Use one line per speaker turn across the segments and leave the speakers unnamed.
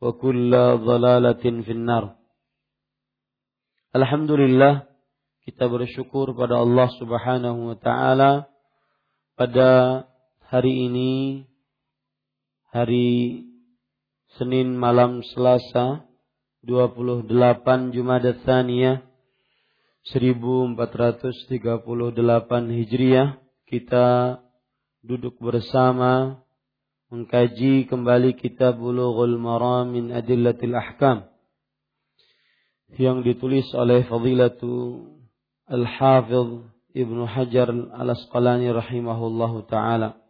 وكل ضلالة في النار Alhamdulillah kita bersyukur pada Allah Subhanahu wa taala pada hari ini hari Senin malam Selasa 28 Jumadat Tsaniyah 1438 Hijriah kita duduk bersama mengkaji kembali kitab Bulughul Maram min Adillatil Ahkam yang ditulis oleh Fadilatu Al-Hafidh Ibnu Hajar Al-Asqalani rahimahullahu taala.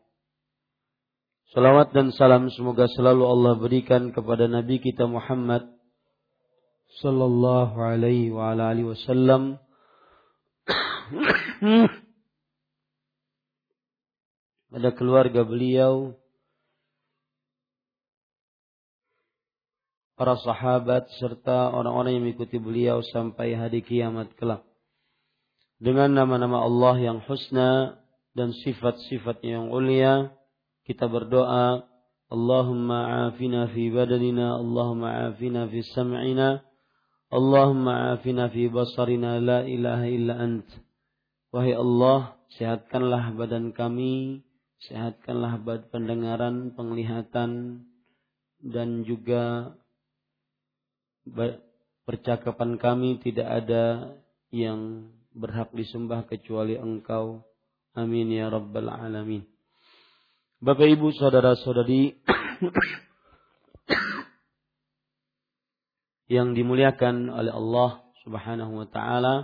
Salawat dan salam semoga selalu Allah berikan kepada Nabi kita Muhammad sallallahu alaihi wa ala alihi wasallam pada keluarga beliau para sahabat serta orang-orang yang mengikuti beliau sampai hari kiamat kelak. Dengan nama-nama Allah yang husna dan sifat-sifatnya yang ulia kita berdoa Allahumma afina fi badanina Allahumma afina fi sam'ina Allahumma afina fi basarina la ilaha illa ant. Wahai Allah sehatkanlah badan kami sehatkanlah pendengaran penglihatan dan juga percakapan kami tidak ada yang berhak disembah kecuali engkau. Amin ya rabbal alamin. Bapak ibu saudara saudari yang dimuliakan oleh Allah subhanahu wa ta'ala.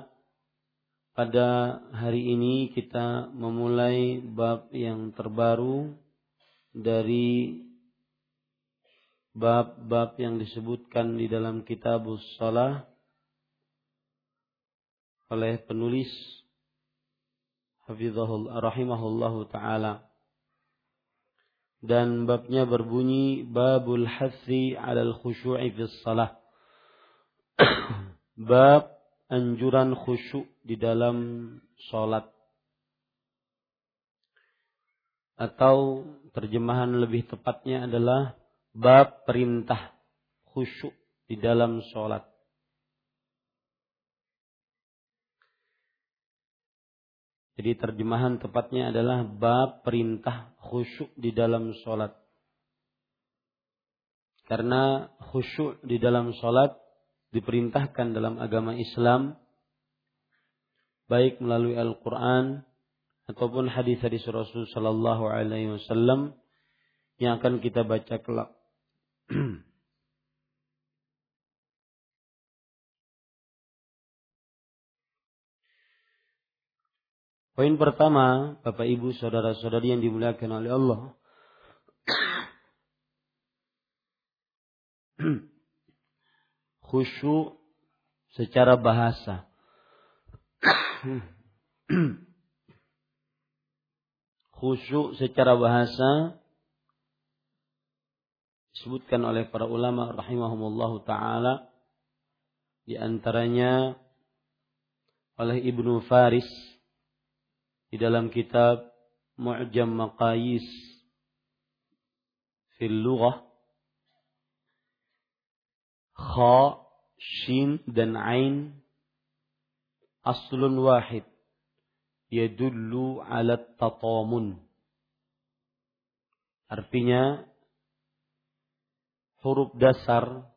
Pada hari ini kita memulai bab yang terbaru dari bab-bab yang disebutkan di dalam kitabus salah oleh penulis Hafizahul rahimahullahu taala. Dan babnya berbunyi babul hasri alal khusyu'i fis salah bab anjuran khusyuk di dalam salat atau terjemahan lebih tepatnya adalah bab perintah khusyuk di dalam salat Jadi terjemahan tepatnya adalah bab perintah khusyuk di dalam sholat. Karena khusyuk di dalam sholat diperintahkan dalam agama Islam baik melalui Al-Quran ataupun hadis-hadis Rasul Sallallahu Alaihi Wasallam yang akan kita baca kelak. Poin pertama, Bapak Ibu, saudara-saudari yang dimuliakan oleh Allah. Khusyuk secara bahasa. Khusyuk secara bahasa disebutkan oleh para ulama rahimahumullah taala di antaranya oleh Ibnu Faris di dalam kitab Mu'jam Maqayis fil lughah kha shin dan ain aslun wahid yadullu ala tatamun. Artinya huruf dasar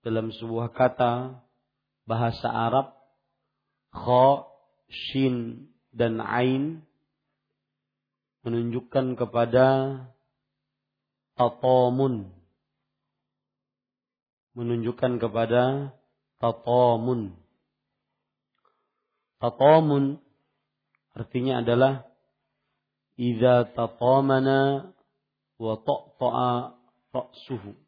dalam sebuah kata bahasa Arab kha shin dan ain menunjukkan kepada tatamun menunjukkan kepada tatamun tatamun artinya adalah idza tatamana wa ta'ta'a ra'suhu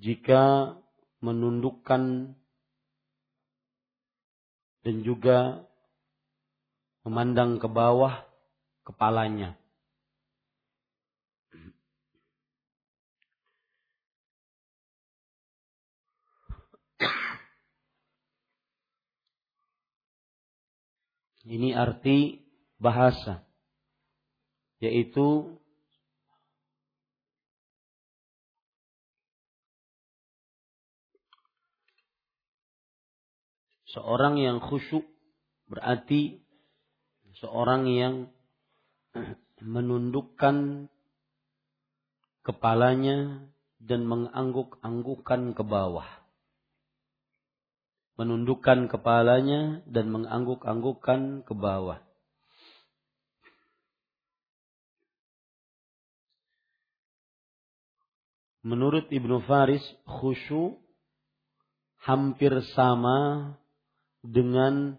jika menundukkan dan juga memandang ke bawah kepalanya. Ini arti bahasa, yaitu seorang yang khusyuk berarti seorang yang menundukkan kepalanya dan mengangguk-anggukan ke bawah. Menundukkan kepalanya dan mengangguk-anggukan ke bawah. Menurut Ibnu Faris, khusyuk hampir sama dengan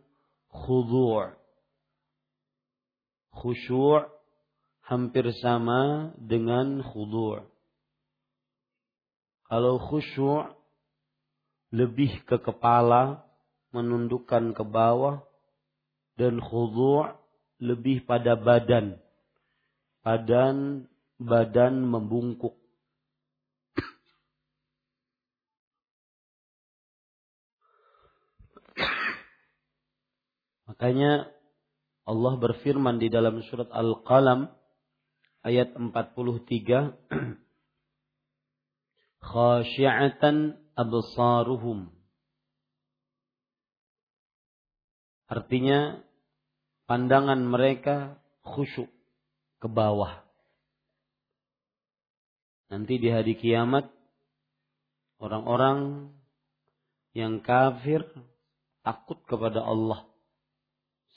khudu'. Khusyuk hampir sama dengan khudu'. Kalau khusyuk lebih ke kepala, menundukkan ke bawah, dan khudu' lebih pada badan. Badan badan membungkuk. Makanya Allah berfirman di dalam surat Al-Qalam ayat 43 khasyi'atan absaruhum Artinya pandangan mereka khusyuk ke bawah. Nanti di hari kiamat orang-orang yang kafir takut kepada Allah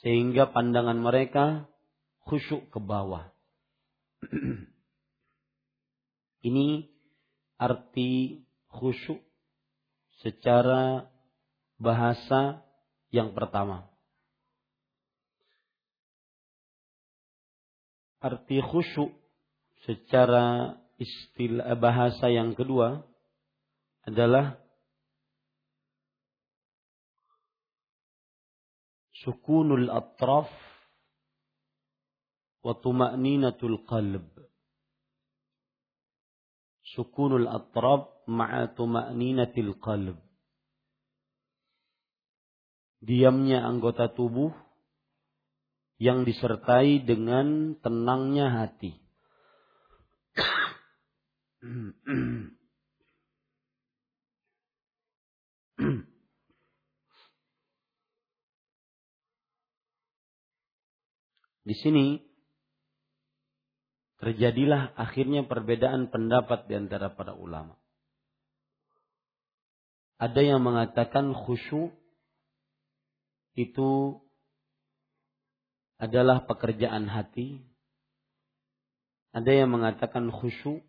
sehingga pandangan mereka khusyuk ke bawah. Ini arti khusyuk secara bahasa yang pertama. Arti khusyuk secara istilah bahasa yang kedua adalah sukunul atraf wa tuma'ninatul qalb. Sukunul atraf ma'a tuma'ninatil qalb. Diamnya anggota tubuh yang disertai dengan tenangnya hati. Di sini terjadilah akhirnya perbedaan pendapat di antara para ulama. Ada yang mengatakan khusyuk itu adalah pekerjaan hati. Ada yang mengatakan khusyuk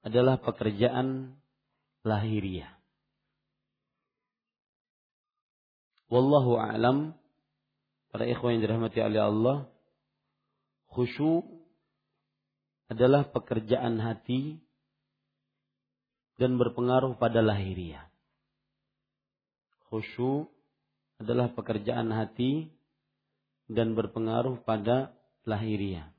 adalah pekerjaan lahiriah. Wallahu a'lam para ikhwan yang dirahmati oleh Allah, khusyuk adalah pekerjaan hati dan berpengaruh pada lahiriah. Khusyuk adalah pekerjaan hati dan berpengaruh pada lahiriah.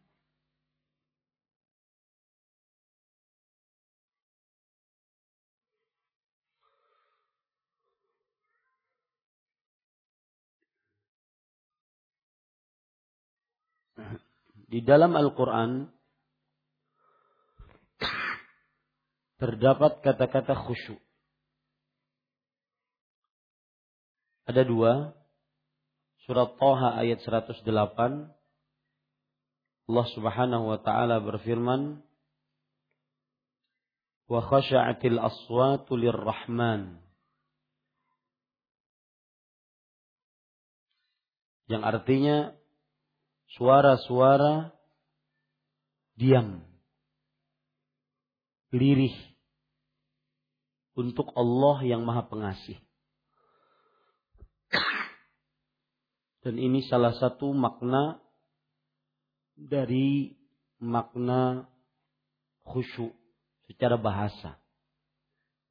Di dalam Al-Quran terdapat kata-kata khusyuk. Ada dua. Surat Toha ayat 108. Allah subhanahu wa ta'ala berfirman. Wa khasha'atil aswatu lirrahman. Yang artinya suara-suara diam, lirih untuk Allah yang Maha Pengasih. Dan ini salah satu makna dari makna khusyuk secara bahasa.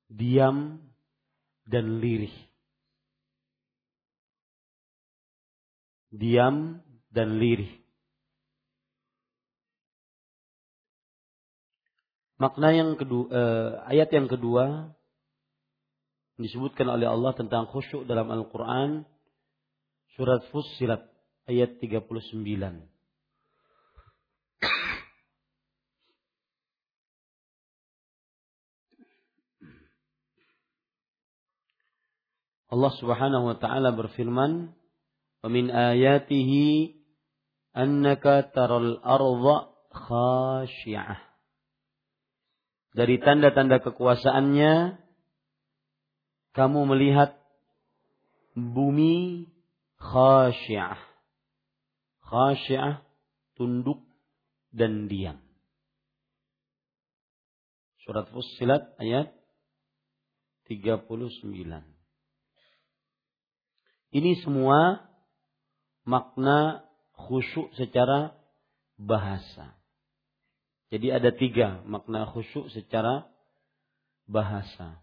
Diam dan lirih. Diam dan lirih. Makna yang kedua, eh, ayat yang kedua disebutkan oleh Allah tentang khusyuk dalam Al-Quran surat Fussilat ayat 39. Allah Subhanahu wa taala berfirman, "Wa min ayatihi annaka taral arda khashi'ah. Dari tanda-tanda kekuasaannya kamu melihat bumi khasyi'ah. Khasyi'ah tunduk dan diam. Surat Fussilat ayat 39. Ini semua makna khusyuk secara bahasa. Jadi ada tiga makna khusyuk secara bahasa.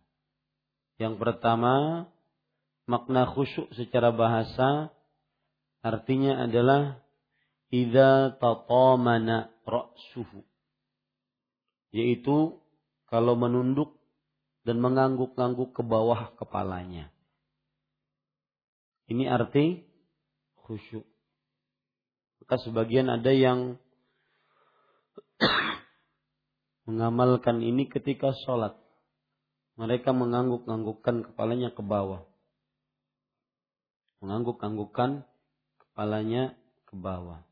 Yang pertama, makna khusyuk secara bahasa artinya adalah idza tatamana ra'suhu. Yaitu kalau menunduk dan mengangguk-angguk ke bawah kepalanya. Ini arti khusyuk. Maka sebagian ada yang mengamalkan ini ketika sholat. Mereka mengangguk-anggukkan kepalanya ke bawah. Mengangguk-anggukkan kepalanya ke bawah.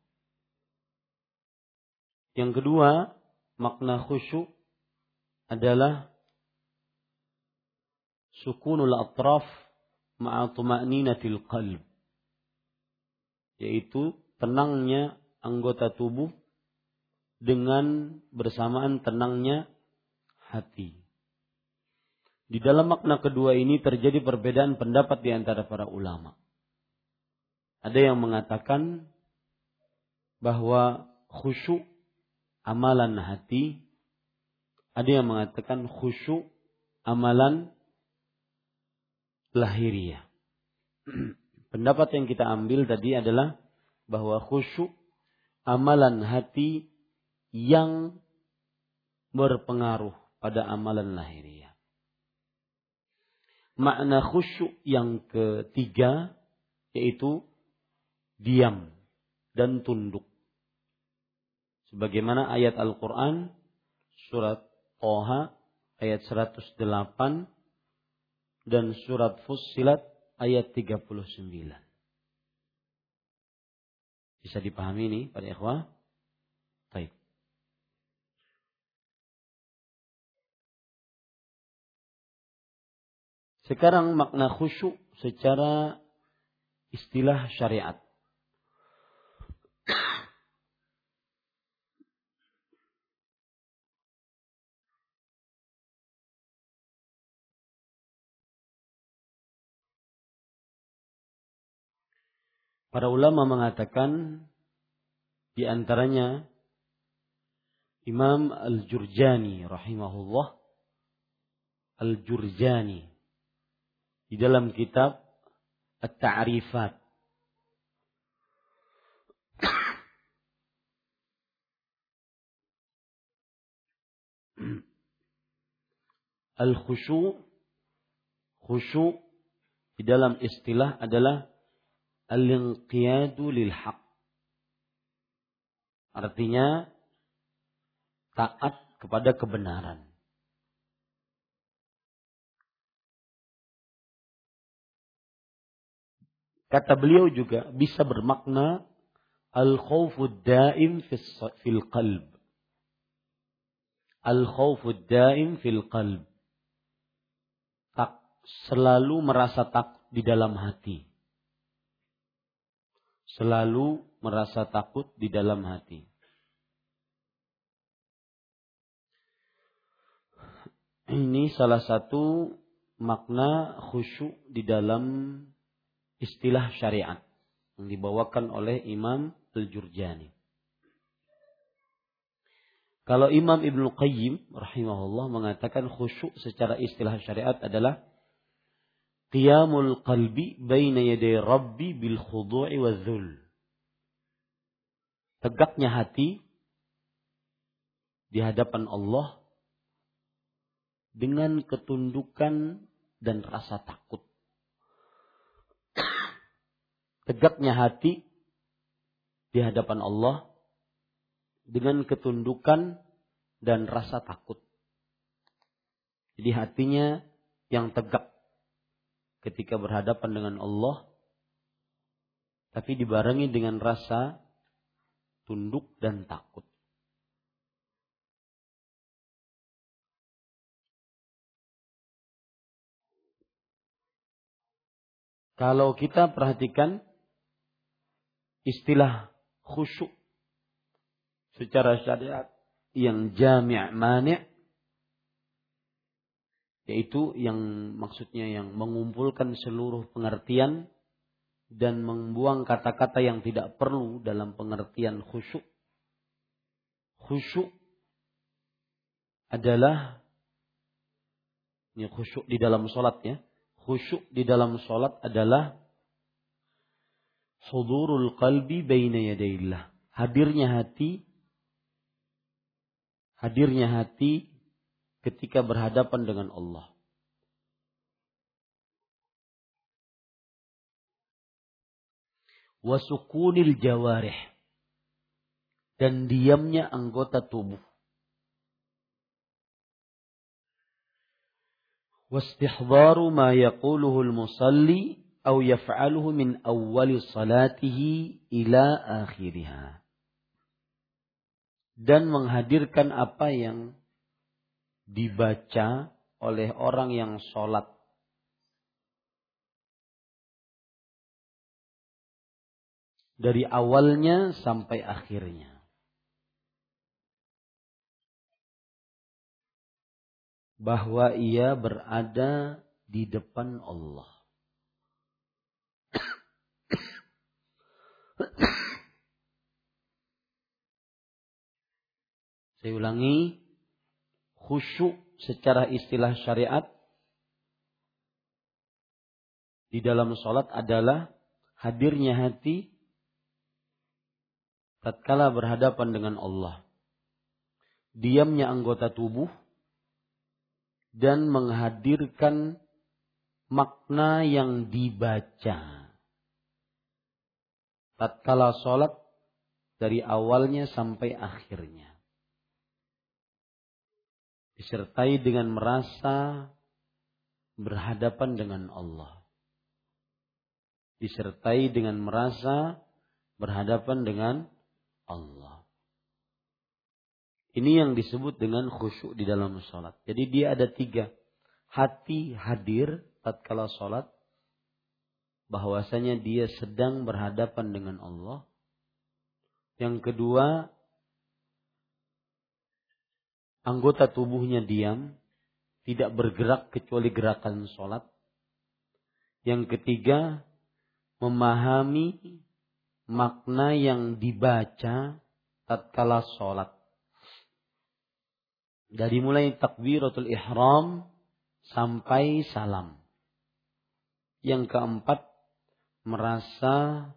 Yang kedua, makna khusyuk adalah sukunul atraf ma'a tuma'ninatil qalb. Yaitu tenangnya anggota tubuh dengan bersamaan tenangnya hati. Di dalam makna kedua ini terjadi perbedaan pendapat di antara para ulama. Ada yang mengatakan bahwa khusyuk amalan hati, ada yang mengatakan khusyuk amalan lahiriah. Pendapat yang kita ambil tadi adalah bahwa khusyuk amalan hati yang berpengaruh pada amalan lahiriah. Makna khusyuk yang ketiga yaitu diam dan tunduk. Sebagaimana ayat Al-Quran surat Toha ayat 108 dan surat Fussilat ayat 39. Bisa dipahami ini para ikhwah? Baik. Sekarang makna khusyuk secara istilah syariat. Para ulama mengatakan di antaranya Imam Al-Jurjani rahimahullah. Al-Jurjani di dalam kitab At-Ta'rifat. Al-khusyu khusyu di dalam istilah adalah al-inqiyadu lil haq. Artinya taat kepada kebenaran. Kata beliau juga bisa bermakna al-khawfud daim fil qalb. Al-khawfud daim fil qalb. Tak selalu merasa takut di dalam hati. Selalu merasa takut di dalam hati. Ini salah satu makna khusyuk di dalam istilah syariat yang dibawakan oleh Imam Al-Jurjani. Kalau Imam Ibnu Qayyim rahimahullah mengatakan khusyuk secara istilah syariat adalah qiyamul qalbi baina yaday rabbi bil khudu'i wa dhul. Tegaknya hati di hadapan Allah dengan ketundukan dan rasa takut. Tegaknya hati di hadapan Allah dengan ketundukan dan rasa takut. Jadi hatinya yang tegak ketika berhadapan dengan Allah, tapi dibarengi dengan rasa tunduk dan takut. Kalau kita perhatikan istilah khusyuk secara syariat yang jami' mani' yaitu yang maksudnya yang mengumpulkan seluruh pengertian dan membuang kata-kata yang tidak perlu dalam pengertian khusyuk. Khusyuk adalah ini khusyuk di dalam sholat ya khusyuk di dalam sholat adalah hudurul qalbi baina yadayillah. Hadirnya hati hadirnya hati ketika berhadapan dengan Allah. Wasukunil jawarih dan diamnya anggota tubuh. واستحضار ما يقوله المصلي أو يفعله من أول صلاته إلى آخرها dan menghadirkan apa yang dibaca oleh orang yang sholat dari awalnya sampai akhirnya. bahwa ia berada di depan Allah. Saya ulangi, khusyuk secara istilah syariat di dalam sholat adalah hadirnya hati tatkala berhadapan dengan Allah. Diamnya anggota tubuh dan menghadirkan makna yang dibaca. Tatkala sholat dari awalnya sampai akhirnya. Disertai dengan merasa berhadapan dengan Allah. Disertai dengan merasa berhadapan dengan Allah. Ini yang disebut dengan khusyuk di dalam sholat. Jadi dia ada tiga. Hati hadir tatkala sholat. Bahwasanya dia sedang berhadapan dengan Allah. Yang kedua, anggota tubuhnya diam, tidak bergerak kecuali gerakan sholat. Yang ketiga, memahami makna yang dibaca tatkala sholat. Dari mulai takbiratul ihram sampai salam. Yang keempat, merasa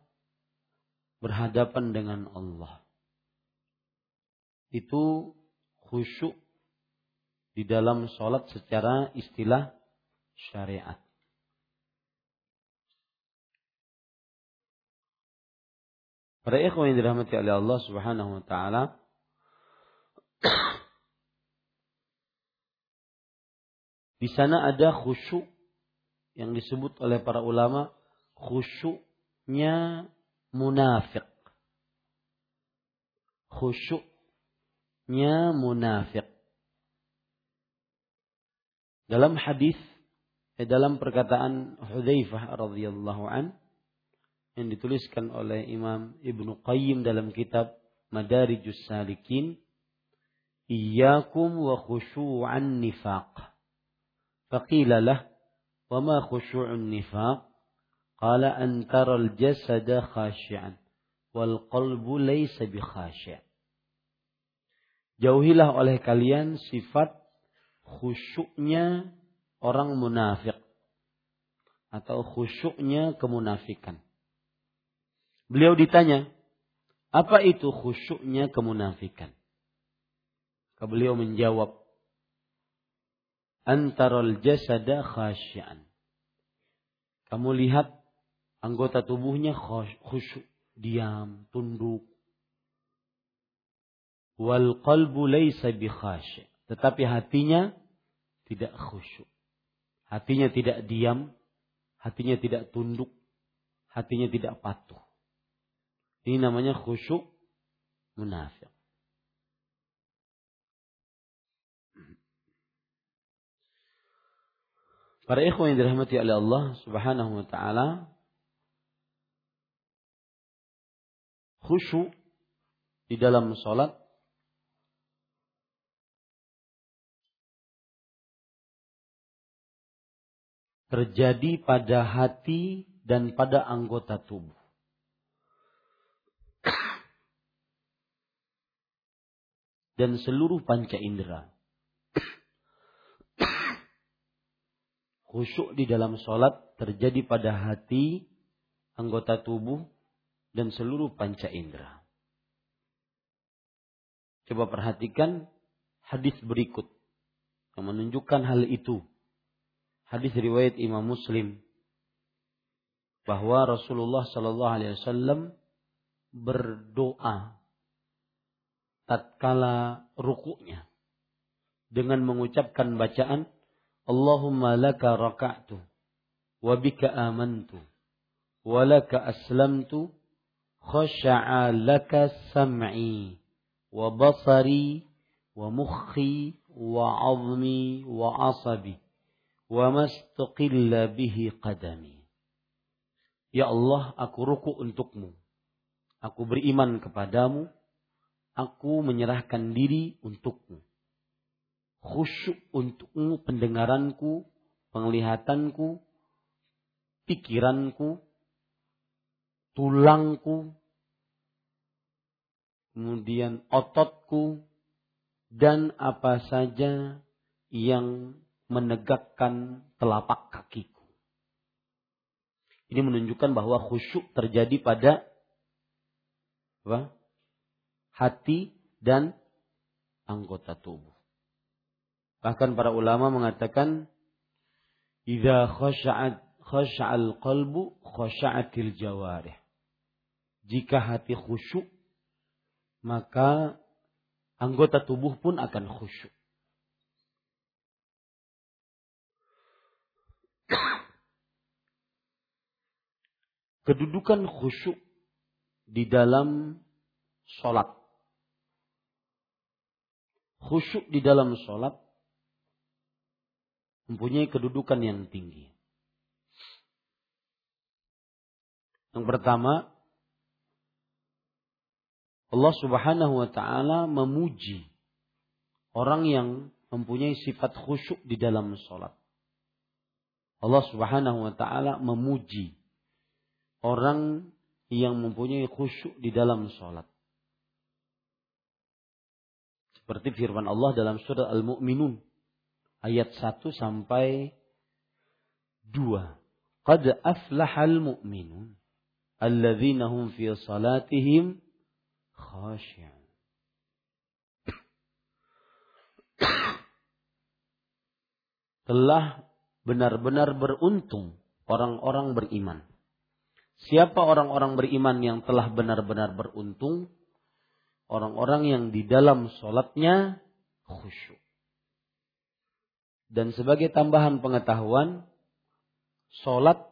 berhadapan dengan Allah. Itu khusyuk di dalam sholat secara istilah syariat. Para ikhwan yang dirahmati oleh Allah Subhanahu wa taala Di sana ada khusyuk yang disebut oleh para ulama khusyuknya munafik. Khusyuknya munafik. Dalam hadis eh, dalam perkataan Hudzaifah radhiyallahu an yang dituliskan oleh Imam Ibnu Qayyim dalam kitab Madarijus Salikin, "Iyyakum wa khusyu'an nifaq." Faqila lah, "Wa ma khusyu'un nifaq?" Qala an taral jasada khashi'an wal qalbu laysa bi khashi'. Jauhilah oleh kalian sifat khusyuknya orang munafik atau khusyuknya kemunafikan. Beliau ditanya, apa itu khusyuknya kemunafikan? Beliau menjawab, antarul jasada khasyian. Kamu lihat anggota tubuhnya khusyuk, diam, tunduk. Wal qalbu laysa bi khasyi. Tetapi hatinya tidak khusyuk. Hatinya tidak diam, hatinya tidak tunduk, hatinya tidak patuh. Ini namanya khusyuk munafik. Para ikhwan yang dirahmati oleh Allah Subhanahu wa taala, khusyuk di dalam salat terjadi pada hati dan pada anggota tubuh. Dan seluruh panca indera. Khusyuk di dalam sholat terjadi pada hati, anggota tubuh, dan seluruh panca indera. Coba perhatikan hadis berikut yang menunjukkan hal itu. Hadis riwayat Imam Muslim bahwa Rasulullah Shallallahu Alaihi Wasallam berdoa tatkala rukuknya dengan mengucapkan bacaan Allahumma laka raka'tu wa bika amantu wa laka aslamtu khasha'a laka sam'i wa basari wa mukhi wa azmi wa asabi wa mastaqilla bihi qadami. Ya Allah, aku ruku untukmu. Aku beriman kepadamu. Aku menyerahkan diri untukmu. Khusyuk untukmu pendengaranku, penglihatanku, pikiranku, tulangku, kemudian ototku, dan apa saja yang menegakkan telapak kakiku. Ini menunjukkan bahwa khusyuk terjadi pada apa? hati dan anggota tubuh. Bahkan para ulama mengatakan idza khasha'al qalbu khasha'atil jawarih jika hati khusyuk, maka anggota tubuh pun akan khusyuk. Kedudukan khusyuk di dalam sholat. Khusyuk di dalam sholat mempunyai kedudukan yang tinggi. Yang pertama, Allah Subhanahu wa taala memuji orang yang mempunyai sifat khusyuk di dalam sholat. Allah Subhanahu wa taala memuji orang yang mempunyai khusyuk di dalam sholat. Seperti firman Allah dalam surat Al-Mu'minun ayat 1 sampai 2. Qad aflahal mu'minun alladzina hum fi salatihim khashi'un. Telah benar-benar beruntung orang-orang beriman. Siapa orang-orang beriman yang telah benar-benar beruntung? Orang-orang yang di dalam sholatnya khusyuk. Dan sebagai tambahan pengetahuan, sholat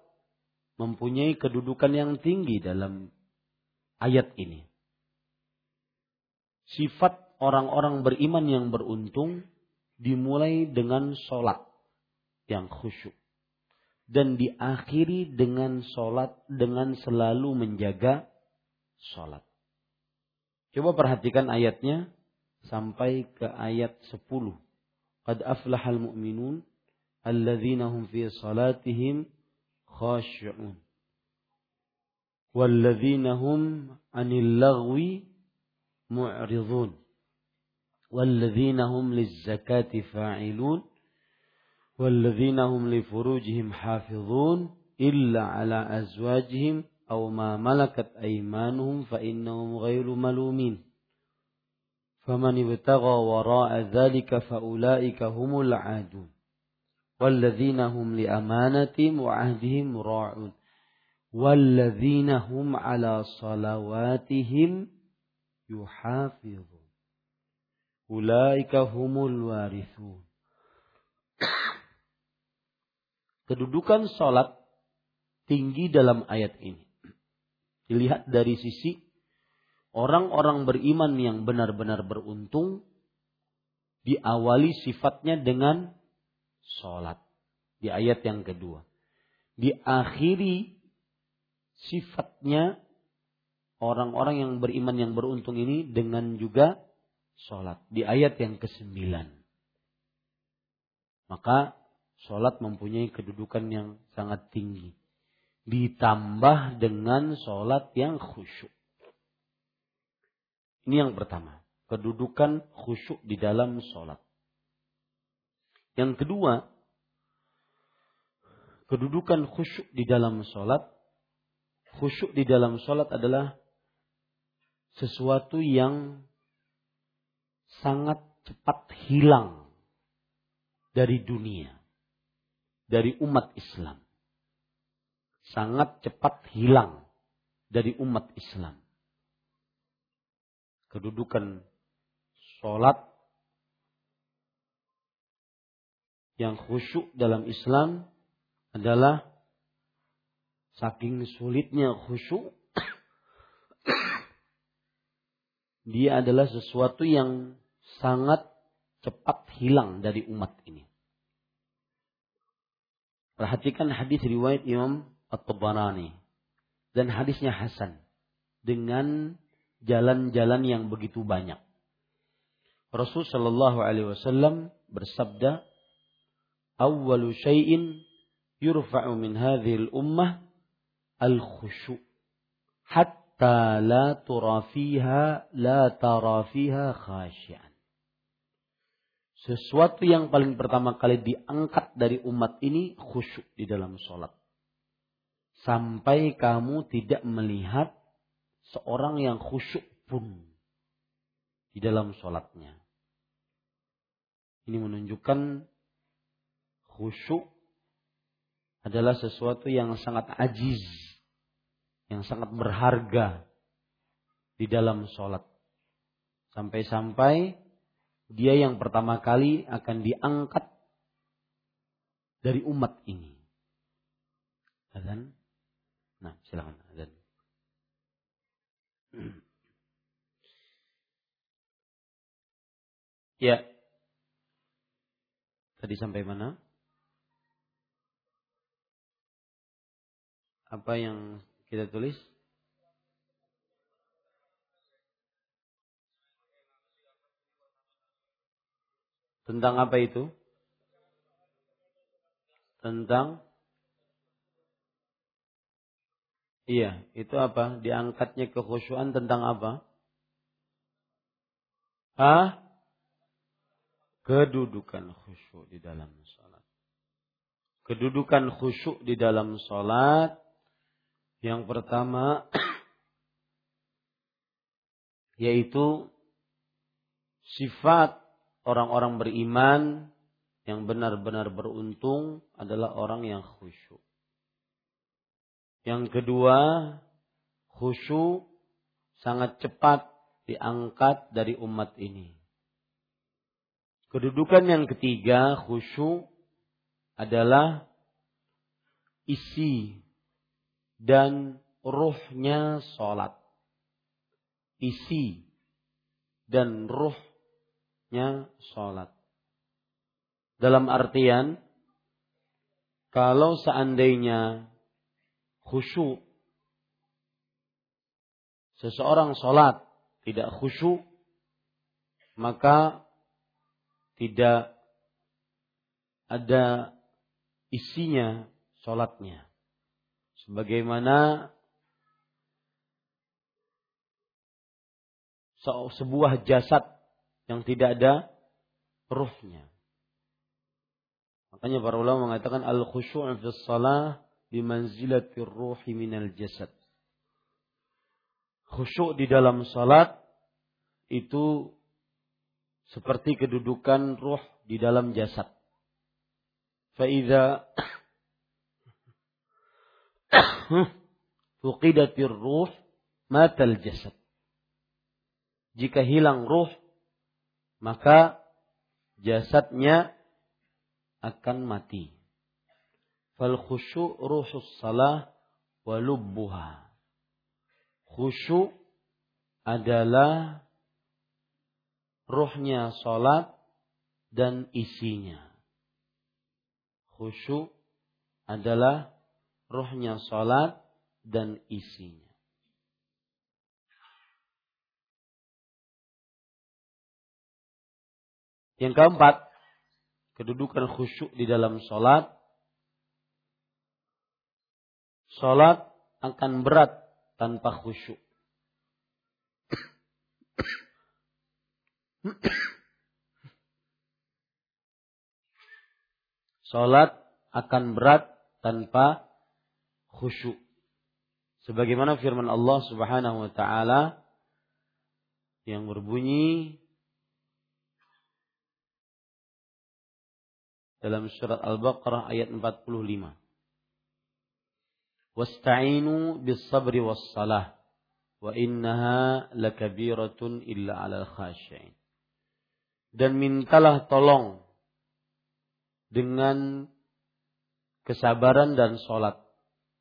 mempunyai kedudukan yang tinggi dalam ayat ini. Sifat orang-orang beriman yang beruntung dimulai dengan sholat yang khusyuk. Dan diakhiri dengan sholat dengan selalu menjaga sholat. Coba perhatikan ayatnya sampai ke ayat 10. Qad aflahal mu'minun alladzina hum fi salatihim khashi'un. Walladzina hum 'anil lagwi mu'ridun. Walladzina hum lizzakati fa'ilun. والذين هم لفروجهم حافظون إلا على أزواجهم أو ما ملكت أيمانهم فإنهم غير ملومين. فمن ابتغى وراء ذلك فأولئك هم العادون. والذين هم لأمانتهم وعهدهم راعون. والذين هم على صلواتهم يحافظون. أولئك هم الوارثون. Kedudukan sholat tinggi dalam ayat ini. Dilihat dari sisi orang-orang beriman yang benar-benar beruntung diawali sifatnya dengan sholat. Di ayat yang kedua. Diakhiri sifatnya orang-orang yang beriman yang beruntung ini dengan juga sholat. Di ayat yang kesembilan. Maka sholat mempunyai kedudukan yang sangat tinggi ditambah dengan sholat yang khusyuk. Ini yang pertama, kedudukan khusyuk di dalam sholat. Yang kedua, kedudukan khusyuk di dalam sholat. Khusyuk di dalam sholat adalah sesuatu yang sangat cepat hilang dari dunia, dari umat Islam sangat cepat hilang dari umat Islam. Kedudukan sholat yang khusyuk dalam Islam adalah saking sulitnya khusyuk dia adalah sesuatu yang sangat cepat hilang dari umat ini. Perhatikan hadis riwayat Imam At-Tabarani. Dan hadisnya Hasan. Dengan jalan-jalan yang begitu banyak. Rasul Shallallahu Alaihi Wasallam bersabda, "Awalu syai'in yurfa'u min hadhil ummah al-khusyu' hatta la tura fiha la tara fiha khasyian." Sesuatu yang paling pertama kali diangkat dari umat ini khusyuk di dalam sholat sampai kamu tidak melihat seorang yang khusyuk pun di dalam sholatnya. Ini menunjukkan khusyuk adalah sesuatu yang sangat ajiz, yang sangat berharga di dalam sholat. Sampai-sampai dia yang pertama kali akan diangkat dari umat ini. Dan Nah, silakan azan. Ya. Tadi sampai mana? Apa yang kita tulis? Tentang apa itu? Tentang Iya, itu apa? Diangkatnya kekhusyuan tentang apa? Hah? Kedudukan khusyuk di dalam sholat. Kedudukan khusyuk di dalam sholat. Yang pertama, yaitu sifat orang-orang beriman yang benar-benar beruntung adalah orang yang khusyuk. Yang kedua, khusyuk sangat cepat diangkat dari umat ini. Kedudukan yang ketiga, khusyuk adalah isi dan ruhnya sholat. Isi dan ruhnya sholat. Dalam artian, kalau seandainya khusyuk. Seseorang sholat tidak khusyuk, maka tidak ada isinya sholatnya. Sebagaimana sebuah jasad yang tidak ada ruhnya. Makanya para ulama mengatakan al khusyuk fi shalah bimanzilatir ruhi minal jasad. Khusyuk di dalam salat itu seperti kedudukan ruh di dalam jasad. Fa'idha fuqidatir ruh matal jasad. Jika hilang ruh, maka jasadnya akan mati. Fal khusyu' ruhus salah wa lubbuha. Khusyu' adalah ruhnya salat dan isinya. Khusyu' adalah ruhnya salat dan isinya. Yang keempat, kedudukan khusyuk di dalam sholat Sholat akan berat tanpa khusyuk. Sholat akan berat tanpa khusyuk. Sebagaimana firman Allah Subhanahu wa taala yang berbunyi dalam surat Al-Baqarah ayat 45. Wasta'inu bis sabri was salah wa innaha lakabiratun illa 'alal khashi'in. Dan mintalah tolong dengan kesabaran dan solat.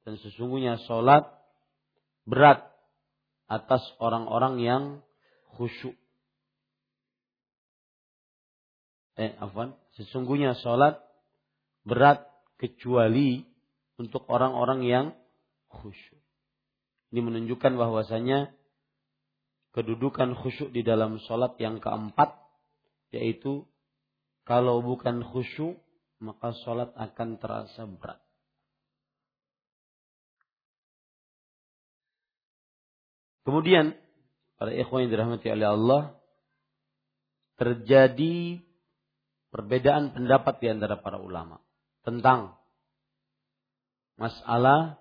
Dan sesungguhnya solat berat atas orang-orang yang khusyuk. Eh, afwan. Sesungguhnya solat berat kecuali untuk orang-orang yang khusyuk. Ini menunjukkan bahwasanya kedudukan khusyuk di dalam sholat yang keempat yaitu kalau bukan khusyuk maka sholat akan terasa berat. Kemudian para ikhwan yang dirahmati oleh Allah terjadi perbedaan pendapat di antara para ulama tentang masalah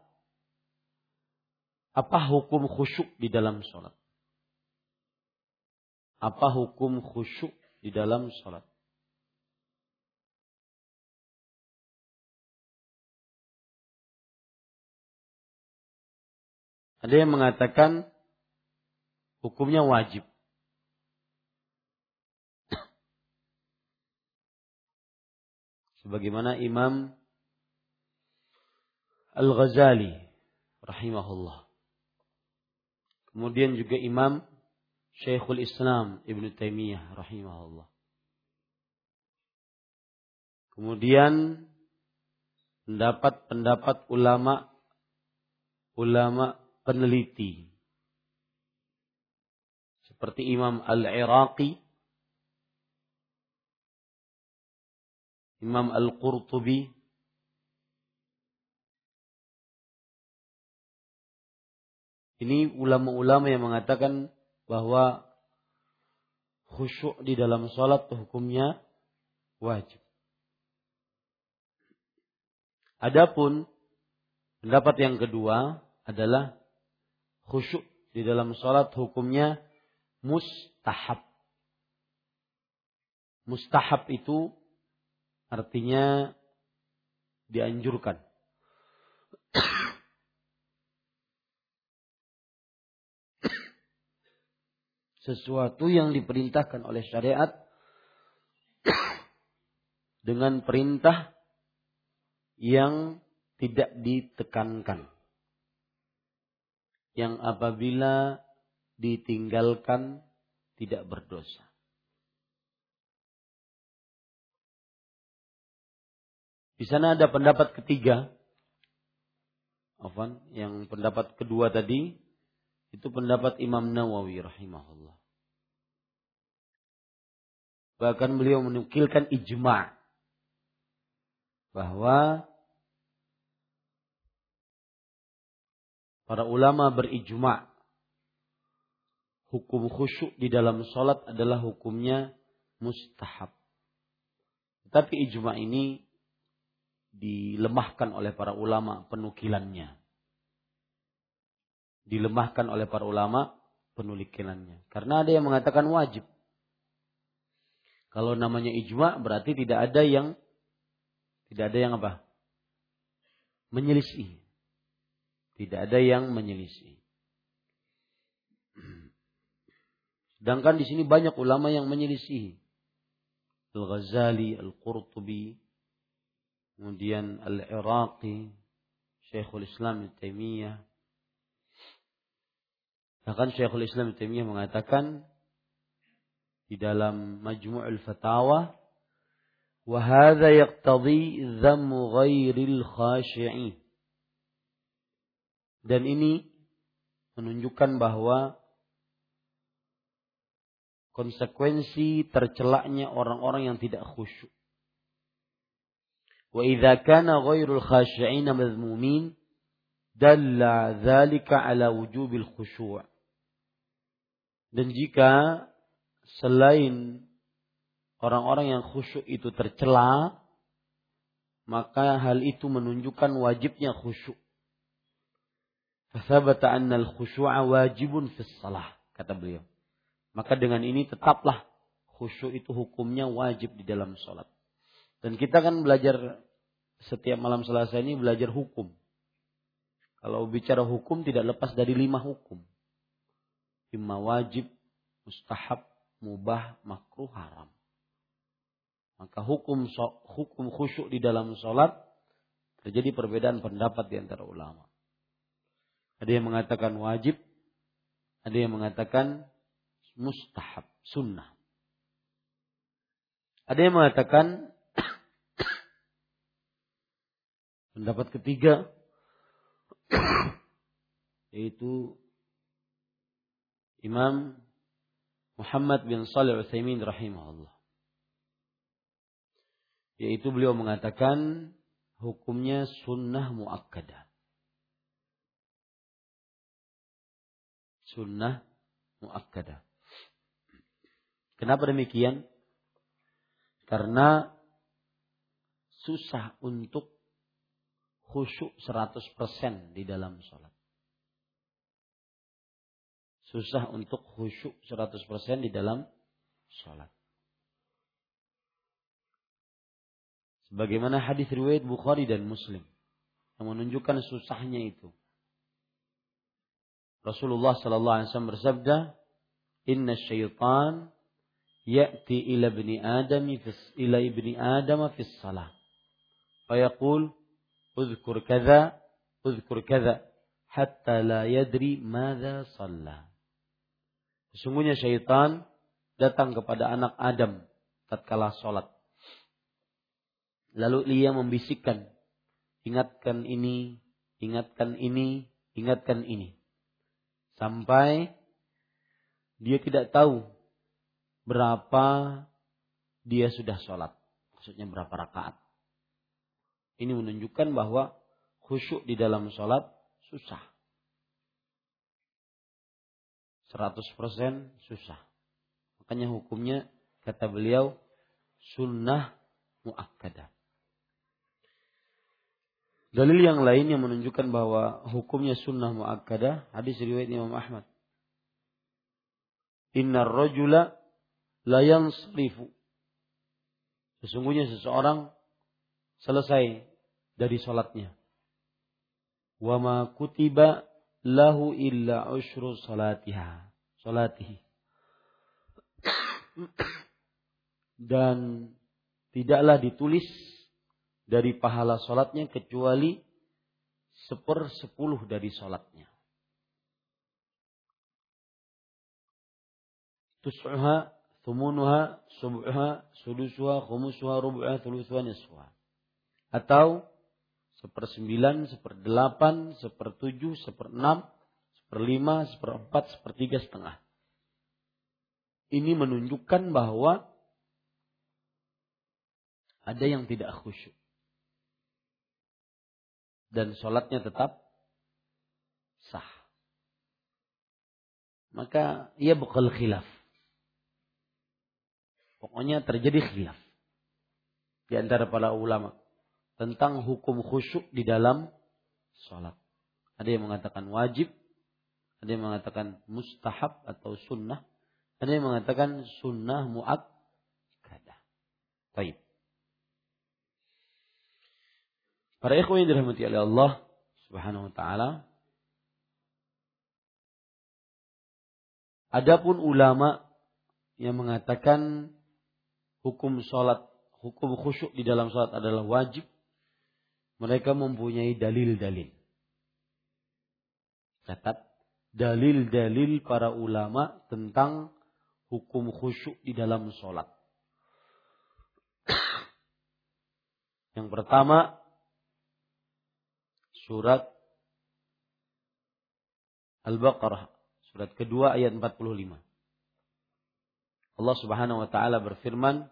apa hukum khusyuk di dalam sholat? Apa hukum khusyuk di dalam sholat? Ada yang mengatakan hukumnya wajib. Sebagaimana Imam Al-Ghazali rahimahullah Kemudian juga Imam Syekhul Islam Ibn Taimiyah rahimahullah. Kemudian pendapat pendapat ulama ulama peneliti seperti Imam Al-Iraqi Imam Al-Qurtubi Ini ulama-ulama yang mengatakan bahwa khusyuk di dalam sholat hukumnya wajib. Adapun pendapat yang kedua adalah khusyuk di dalam sholat hukumnya mustahab. Mustahab itu artinya dianjurkan. Sesuatu yang diperintahkan oleh syariat dengan perintah yang tidak ditekankan. Yang apabila ditinggalkan tidak berdosa. Di sana ada pendapat ketiga. Afan, yang pendapat kedua tadi itu pendapat Imam Nawawi rahimahullah. Bahkan beliau menukilkan ijma' bahwa para ulama berijma' hukum khusyuk di dalam sholat adalah hukumnya mustahab. Tetapi ijma' ini dilemahkan oleh para ulama penukilannya. Dilemahkan oleh para ulama penukilannya. Karena ada yang mengatakan wajib. Kalau namanya ijma' berarti tidak ada yang tidak ada yang apa? Menyelisih. Tidak ada yang menyelisih. Sedangkan di sini banyak ulama yang menyelisih. Al-Ghazali, Al-Qurtubi, kemudian Al-Iraqi, Syekhul Islam Taimiyah. Bahkan Syekhul Islam Taimiyah mengatakan di dalam Majmu'ul Fatawa وهذا يقتضي ذم غير الخاشعين dan ini menunjukkan bahwa konsekuensi tercelaknya orang-orang yang tidak khusyuk. Wa idza kana ghairul khashi'ina madhmumin dalla dzalika ala wujubil. Dan jika selain orang-orang yang khusyuk itu tercela, maka hal itu menunjukkan wajibnya khusyuk. Fasabata anna al-khusyu'a wajibun fis salah, kata beliau. Maka dengan ini tetaplah khusyuk itu hukumnya wajib di dalam sholat. Dan kita kan belajar setiap malam selasa ini belajar hukum. Kalau bicara hukum tidak lepas dari lima hukum. Lima wajib, mustahab, mubah, makruh, haram. Maka hukum hukum khusyuk di dalam sholat terjadi perbedaan pendapat di antara ulama. Ada yang mengatakan wajib, ada yang mengatakan mustahab, sunnah. Ada yang mengatakan pendapat ketiga yaitu Imam Muhammad bin Salih Utsaimin rahimahullah yaitu beliau mengatakan hukumnya sunnah muakkadah. Sunnah muakkadah. Kenapa demikian? Karena susah untuk khusyuk 100% di dalam sholat. Susah untuk khusyuk 100% di dalam sholat. Bagaimana hadis riwayat Bukhari dan Muslim yang menunjukkan susahnya itu. Rasulullah sallallahu alaihi wasallam bersabda, "Inna syaitan ya'ti ila ibni Adam ila ibni Adam fi salah." Fayaqul, "Udhkur kadza, udhkur kadza." Hatta la yadri madza shalla. Sesungguhnya syaitan datang kepada anak Adam tatkala salat. Lalu dia membisikkan, ingatkan ini, ingatkan ini, ingatkan ini. Sampai dia tidak tahu berapa dia sudah sholat. Maksudnya berapa rakaat. Ini menunjukkan bahwa khusyuk di dalam sholat susah. 100% susah. Makanya hukumnya kata beliau sunnah muakkadah. Dalil yang lain yang menunjukkan bahwa hukumnya sunnah muakkadah hadis riwayat Imam Ahmad. Inna rajula la yansrifu. Sesungguhnya seseorang selesai dari sholatnya. Wa ma kutiba lahu illa ushru salatiha. Salatihi. Dan tidaklah ditulis dari pahala sholatnya kecuali seper sepuluh dari sholatnya. Tus'uha, thumunuha, sub'uha, sudusuha, khumusuha, rubu'ha, thuluthuha, nisfuha. Atau sepersembilan, seperdelapan, sepertujuh, seperenam, seperlima, seperempat, sepertiga, setengah. Ini menunjukkan bahwa ada yang tidak khusyuk dan sholatnya tetap sah. Maka ia bekal khilaf. Pokoknya terjadi khilaf di antara para ulama tentang hukum khusyuk di dalam sholat. Ada yang mengatakan wajib, ada yang mengatakan mustahab atau sunnah, ada yang mengatakan sunnah mu'akkadah. Baik. Para ikhwan yang dirahmati oleh Allah Subhanahu wa taala. Adapun ulama yang mengatakan hukum salat, hukum khusyuk di dalam salat adalah wajib, mereka mempunyai dalil-dalil. Catat dalil-dalil para ulama tentang hukum khusyuk di dalam sholat. Yang pertama surat Al-Baqarah surat kedua ayat 45. Allah Subhanahu wa taala berfirman,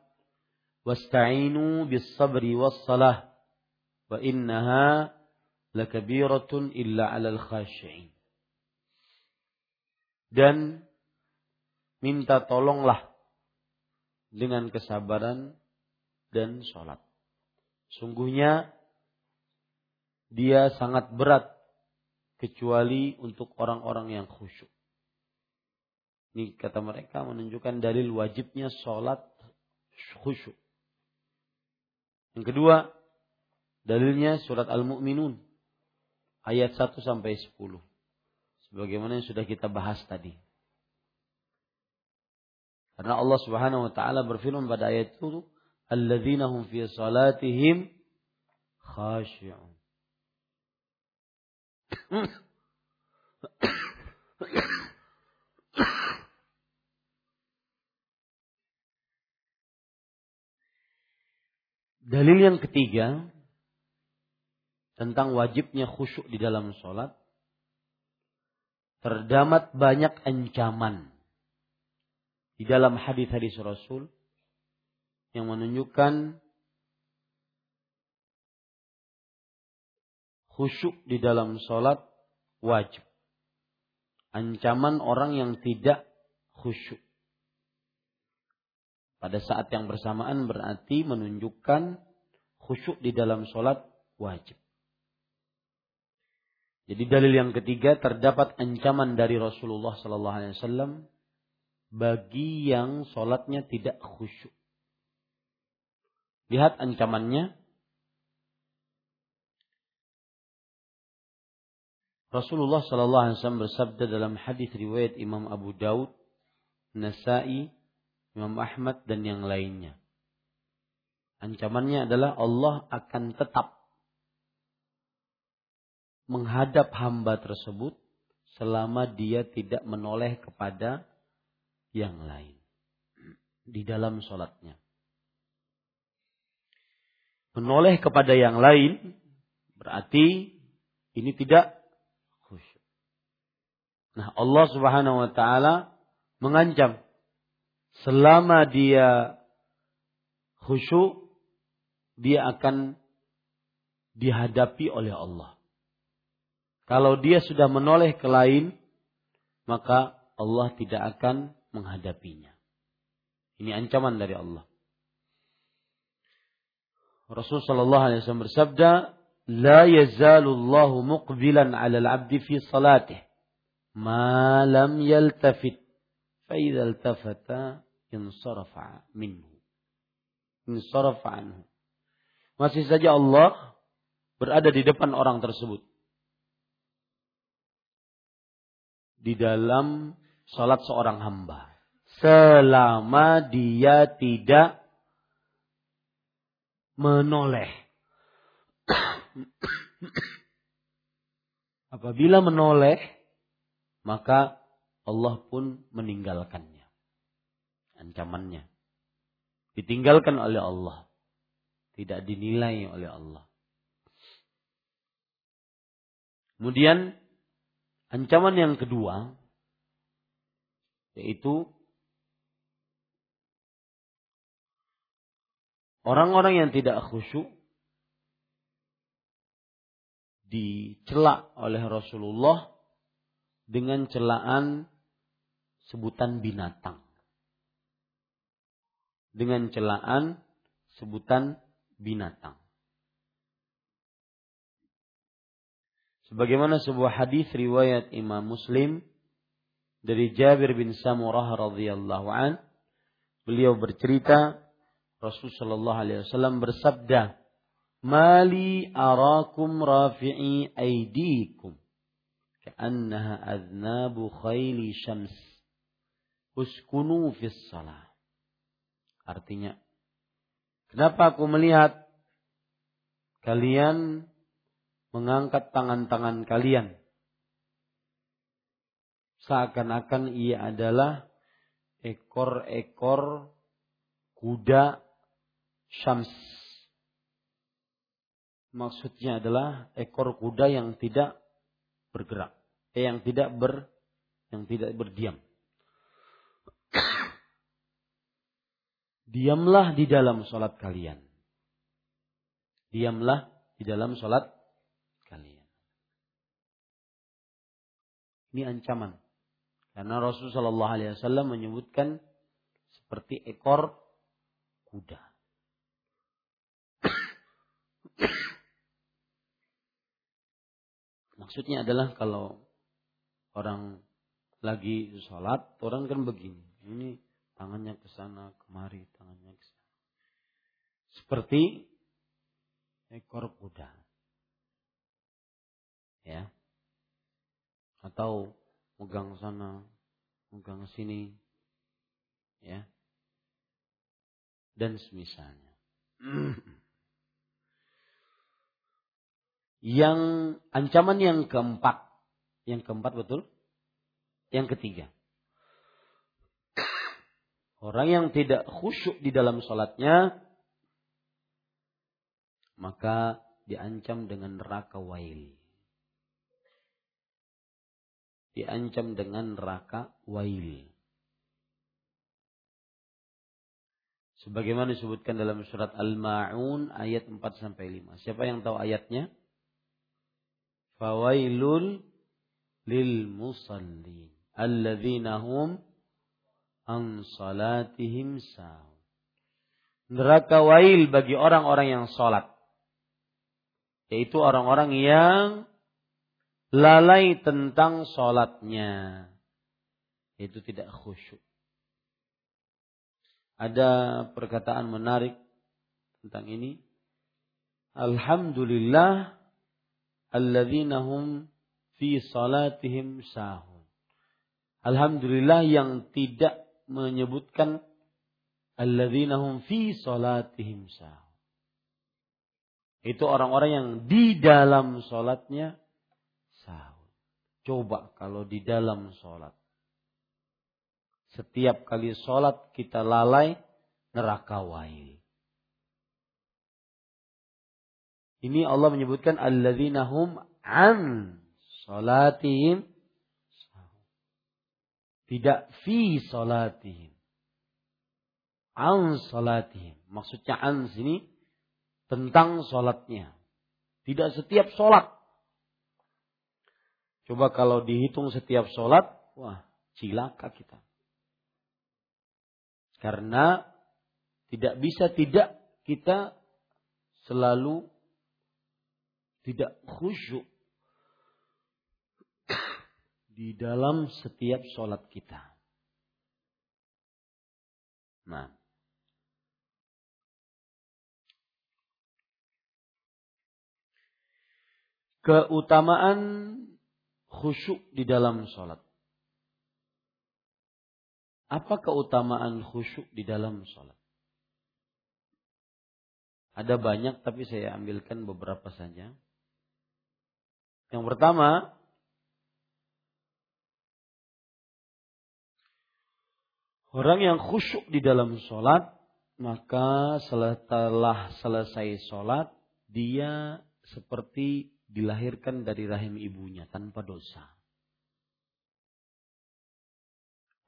"Wasta'inu bis-sabri was-salah wa innaha lakabiratun illa 'alal khashi'in." Dan minta tolonglah dengan kesabaran dan sholat. Sungguhnya dia sangat berat kecuali untuk orang-orang yang khusyuk. Ini kata mereka menunjukkan dalil wajibnya sholat khusyuk. Yang kedua, dalilnya surat Al-Mu'minun ayat 1 sampai 10. Sebagaimana yang sudah kita bahas tadi. Karena Allah Subhanahu wa taala berfirman pada ayat itu, "Alladzina hum fi salatihim khashi'un." Dalil yang ketiga tentang wajibnya khusyuk di dalam sholat terdapat banyak ancaman di dalam hadis-hadis Rasul yang menunjukkan khusyuk di dalam sholat wajib. Ancaman orang yang tidak khusyuk. Pada saat yang bersamaan berarti menunjukkan khusyuk di dalam sholat wajib. Jadi dalil yang ketiga terdapat ancaman dari Rasulullah Sallallahu Alaihi Wasallam bagi yang sholatnya tidak khusyuk. Lihat ancamannya Rasulullah Sallallahu Alaihi Wasallam bersabda dalam hadis riwayat Imam Abu Daud, Nasai, Imam Ahmad dan yang lainnya. Ancamannya adalah Allah akan tetap menghadap hamba tersebut selama dia tidak menoleh kepada yang lain di dalam sholatnya. Menoleh kepada yang lain berarti ini tidak Nah, Allah Subhanahu wa taala mengancam selama dia khusyuk dia akan dihadapi oleh Allah. Kalau dia sudah menoleh ke lain, maka Allah tidak akan menghadapinya. Ini ancaman dari Allah. Rasul sallallahu alaihi wasallam bersabda, "La yazalullahu muqbilan 'ala al-'abdi fi salatih ma lam yaltafit fa idza iltafata insarafa minhu." Insarafa anhu. Masih saja Allah berada di depan orang tersebut. Di dalam salat seorang hamba. Selama dia tidak menoleh. Apabila menoleh, maka Allah pun meninggalkannya. Ancamannya. Ditinggalkan oleh Allah. Tidak dinilai oleh Allah. Kemudian ancaman yang kedua yaitu Orang-orang yang tidak khusyuk dicela oleh Rasulullah dengan celaan sebutan binatang. Dengan celaan sebutan binatang. Sebagaimana sebuah hadis riwayat Imam Muslim dari Jabir bin Samurah radhiyallahu an, beliau bercerita Rasul Shallallahu Alaihi Wasallam bersabda, "Mali arakum rafi'i aidikum, ka'annaha adnabu khayli syams, uskunu fis salah." Artinya, kenapa aku melihat kalian mengangkat tangan-tangan kalian seakan-akan ia adalah ekor-ekor kuda syams. Maksudnya adalah ekor kuda yang tidak bergerak, eh, yang tidak ber yang tidak berdiam. Diamlah di dalam sholat kalian. Diamlah di dalam sholat Ini ancaman. Karena Rasulullah Shallallahu Alaihi Wasallam menyebutkan seperti ekor kuda. Maksudnya adalah kalau orang lagi sholat, orang kan begini. Ini tangannya ke sana, kemari, tangannya ke sana. Seperti ekor kuda. Ya. Atau megang sana, megang sini. Ya. Dan semisalnya. Yang ancaman yang keempat. Yang keempat betul? Yang ketiga. Orang yang tidak khusyuk di dalam sholatnya. Maka diancam dengan neraka wail. Diancam dengan neraka wail. Sebagaimana disebutkan dalam surat Al-Ma'un ayat 4 sampai 5. Siapa yang tahu ayatnya? fawailul lil musallin alladzina hum an salatihim sahun. Neraka wail bagi orang-orang yang salat. Yaitu orang-orang yang lalai tentang salatnya. Itu tidak khusyuk. Ada perkataan menarik tentang ini. Alhamdulillah alladzina hum fi salatihim sahun. Alhamdulillah yang tidak menyebutkan alladzina hum fi salatihim sahun. Itu orang-orang yang di dalam salatnya. Coba kalau di dalam salat. Setiap kali salat kita lalai neraka wail. Ini Allah menyebutkan alladzina hum an salatihim tidak fi salatihim. An salatihim. Maksudnya an sini tentang salatnya. Tidak setiap salat. Coba kalau dihitung setiap salat, wah, Cilaka kita. Karena tidak bisa tidak kita selalu tidak khusyuk di dalam setiap sholat kita. Nah, keutamaan khusyuk di dalam sholat. Apa keutamaan khusyuk di dalam sholat? Ada banyak tapi saya ambilkan beberapa saja. Yang pertama, orang yang khusyuk di dalam sholat, maka setelah selesai sholat, dia seperti dilahirkan dari rahim ibunya tanpa dosa.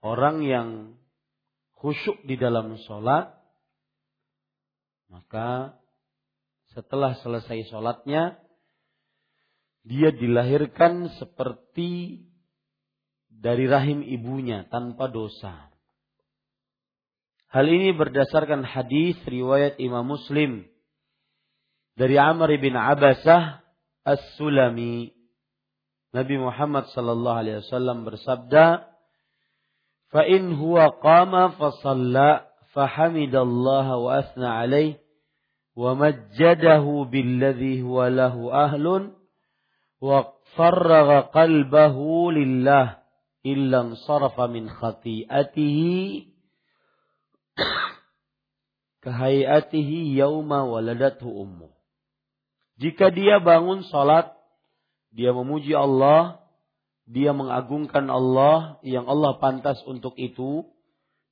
Orang yang khusyuk di dalam sholat, maka setelah selesai sholatnya, dia dilahirkan seperti dari rahim ibunya tanpa dosa. Hal ini berdasarkan hadis riwayat Imam Muslim dari Amr bin Abasah As-Sulami. Nabi Muhammad sallallahu alaihi wasallam bersabda, "Fa in huwa qama fa shalla fa hamidallaha wa asna alaihi wa majjadahu billadhi huwa lahu ahlun wa farraga qalbahu lillah illa sarafa min khati'atihi kahayatihi yauma waladathu ummu. Jika dia bangun salat, dia memuji Allah, dia mengagungkan Allah yang Allah pantas untuk itu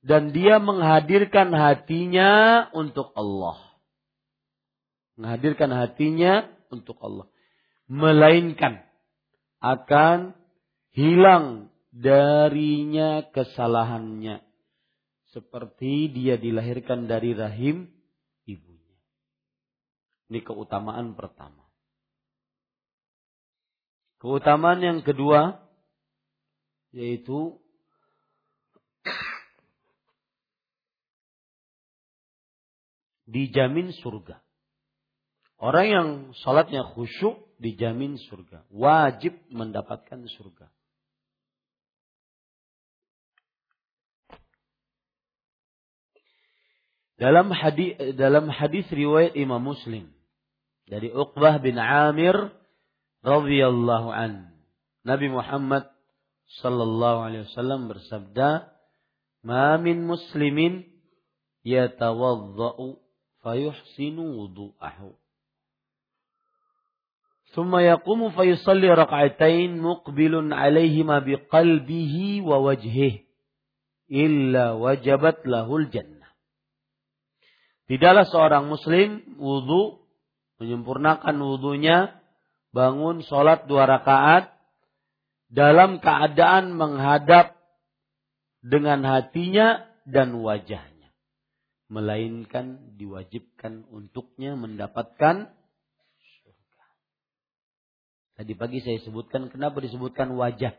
dan dia menghadirkan hatinya untuk Allah. Menghadirkan hatinya untuk Allah. Melainkan akan hilang darinya kesalahannya seperti dia dilahirkan dari rahim. Ini keutamaan pertama. Keutamaan yang kedua yaitu dijamin surga. Orang yang sholatnya khusyuk dijamin surga. Wajib mendapatkan surga. Dalam hadis dalam hadis riwayat Imam Muslim dari Uqbah bin Amir radhiyallahu an. Nabi Muhammad sallallahu alaihi wasallam bersabda, "Ma min muslimin yatawaddau fayuhsinu wudu'ahu." ثم يقوم فيصلي ركعتين مقبل عليهما بقلبه ووجهه إلا وجبت له الجنة Tidaklah seorang muslim wudhu, menyempurnakan wudhunya, bangun sholat dua rakaat, dalam keadaan menghadap dengan hatinya dan wajahnya. Melainkan diwajibkan untuknya mendapatkan surga. Tadi pagi saya sebutkan kenapa disebutkan wajah.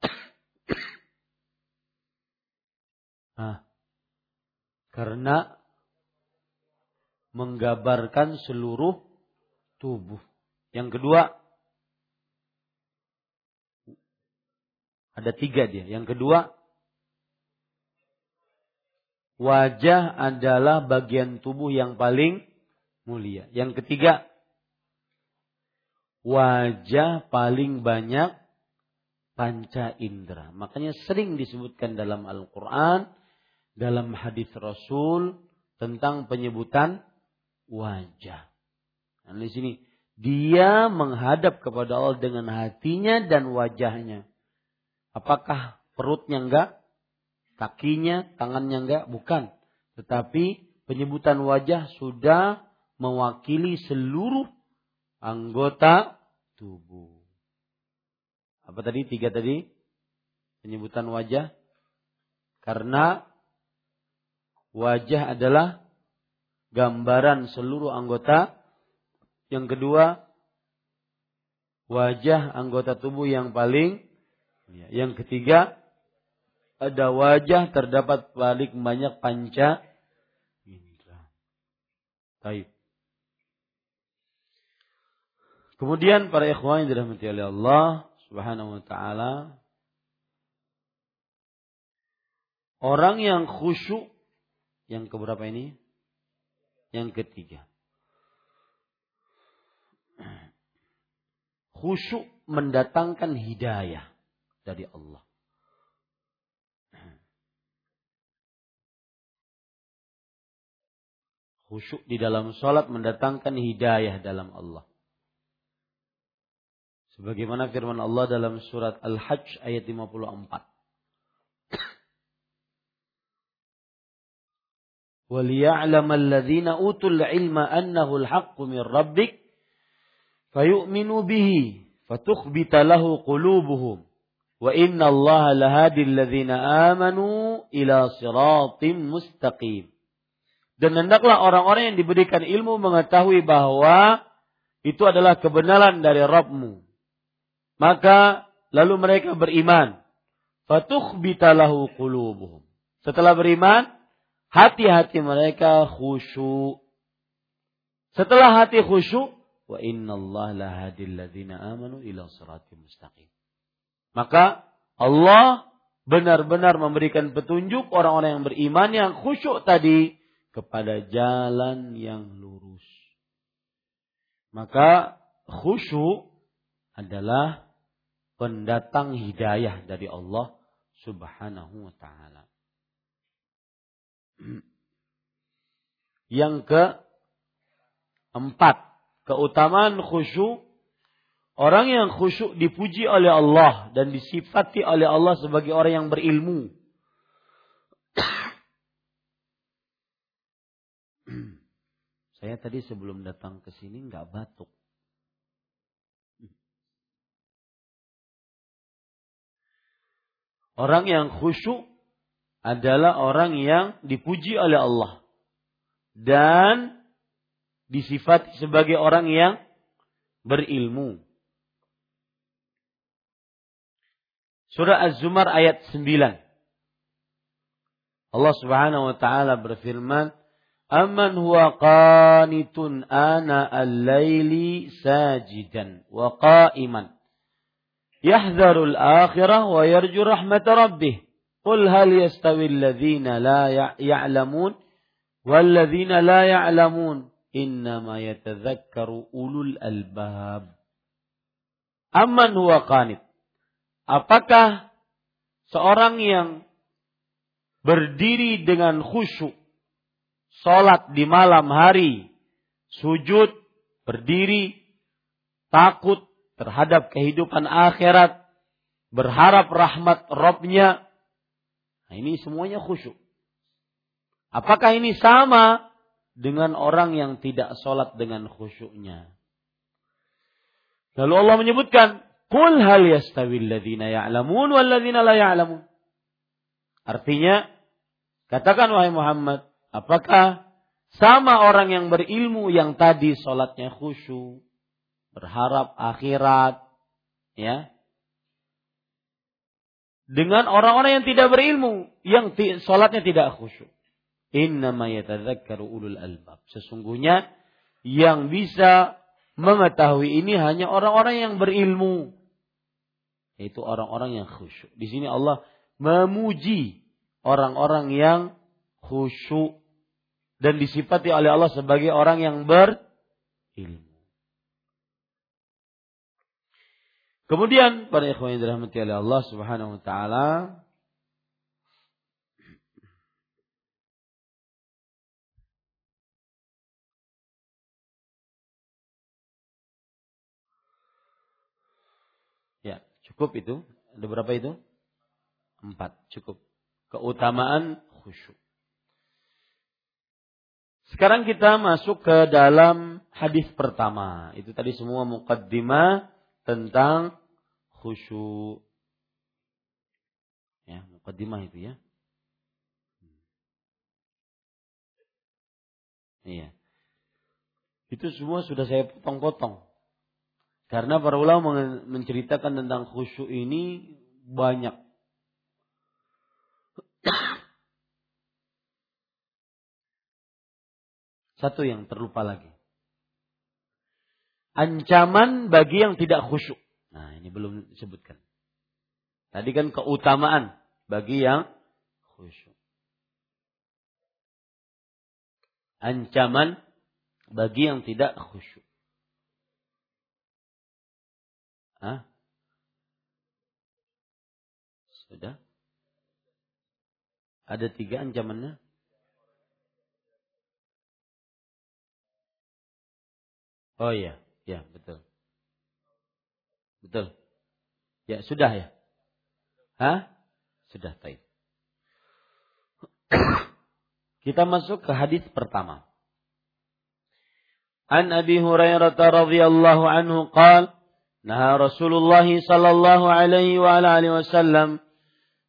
Nah, karena menggambarkan seluruh tubuh. Yang kedua, ada tiga dia. Yang kedua, wajah adalah bagian tubuh yang paling mulia. Yang ketiga, wajah paling banyak panca indera. Makanya sering disebutkan dalam Al-Quran dalam hadis Rasul tentang penyebutan wajah. Nah, di sini dia menghadap kepada Allah dengan hatinya dan wajahnya. Apakah perutnya enggak? Kakinya, tangannya enggak? Bukan. Tetapi penyebutan wajah sudah mewakili seluruh anggota tubuh. Apa tadi? Tiga tadi? Penyebutan wajah. Karena Wajah adalah gambaran seluruh anggota. Yang kedua, wajah anggota tubuh yang paling Ya. Yang ketiga, ada wajah terdapat balik banyak panca. Taib. Kemudian para ikhwan yang dirahmati oleh Allah Subhanahu wa taala orang yang khusyuk yang keberapa ini? Yang ketiga. Khusyuk mendatangkan hidayah dari Allah. Khusyuk di dalam sholat mendatangkan hidayah dalam Allah. Sebagaimana firman Allah dalam surat Al-Hajj ayat 54. وَلِيَعْلَمَ الَّذِينَ أُوتُوا الْعِلْمَ أَنَّهُ الْحَقُّ مِنْ رَبِّكَ فَيُؤْمِنُوا بِهِ فَتُخْبِتَ لَهُ قُلُوبُهُمْ وَإِنَّ اللَّهَ لَهَادِي الَّذِينَ آمَنُوا إِلَى صِرَاطٍ مُسْتَقِيمٍ Dan hendaklah orang-orang yang diberikan ilmu mengetahui bahwa itu adalah kebenaran dari Rabbmu. Maka lalu mereka beriman. Fatukhbita lahu qulubuhum. Setelah beriman, hati-hati mereka khusyuk. Setelah hati khusyuk, wa inna Allah lahadil ladzina amanu ila siratim mustaqim. Maka Allah benar-benar memberikan petunjuk orang-orang yang beriman yang khusyuk tadi kepada jalan yang lurus. Maka khusyuk adalah pendatang hidayah dari Allah Subhanahu wa taala. Yang ke empat, keutamaan khusyuk Orang yang khusyuk dipuji oleh Allah dan disifati oleh Allah sebagai orang yang berilmu. Saya tadi sebelum datang ke sini nggak batuk. Orang yang khusyuk adalah orang yang dipuji oleh Allah dan disifati sebagai orang yang berilmu. Surah Az-Zumar ayat 9. Allah Subhanahu wa taala berfirman, "Amman huwa qanitun ana al-laili sajidan wa qa'iman yahdharu al-akhirah wa yarju rahmat rabbih." Qul hal yastawi alladhina la ya'lamun wal ladzina la ya'lamun innama yatadhakkaru ulul albab. Amman huwa qanit Apakah seorang yang berdiri dengan khusyuk, sholat di malam hari, sujud, berdiri, takut terhadap kehidupan akhirat, berharap rahmat Robnya, nah ini semuanya khusyuk. Apakah ini sama dengan orang yang tidak sholat dengan khusyuknya? Lalu Allah menyebutkan, Qul hal yastawi alladhina ya'lamun wal la ya'lamun. Artinya, katakan wahai Muhammad, apakah sama orang yang berilmu yang tadi sholatnya khusyuk, berharap akhirat, ya, dengan orang-orang yang tidak berilmu, yang sholatnya tidak khusyuk. Yatadzakkaru ulul albab. Sesungguhnya yang bisa mengetahui ini hanya orang-orang yang berilmu. Yaitu orang-orang yang khusyuk. Di sini Allah memuji orang-orang yang khusyuk dan disifati oleh Allah sebagai orang yang berilmu. Kemudian para ikhwan yang dirahmati oleh Allah Subhanahu wa taala Cukup itu? Ada berapa itu? Empat. Cukup. Keutamaan khusyuk. Sekarang kita masuk ke dalam hadis pertama. Itu tadi semua mukaddimah tentang khusyuk. Ya, mukaddimah itu ya. Iya. Itu semua sudah saya potong-potong. Karena para ulama menceritakan tentang khusyuk ini banyak. Satu yang terlupa lagi. Ancaman bagi yang tidak khusyuk. Nah, ini belum disebutkan. Tadi kan keutamaan bagi yang khusyuk. Ancaman bagi yang tidak khusyuk. Hah? Sudah? Ada tiga ancamannya? Oh iya, Ya, betul. Betul. Ya, sudah ya? Hah? Sudah, baik. Kita masuk ke hadis pertama. An Abi Hurairah radhiyallahu anhu qala Naha Rasulullah sallallahu alaihi wa alihi wasallam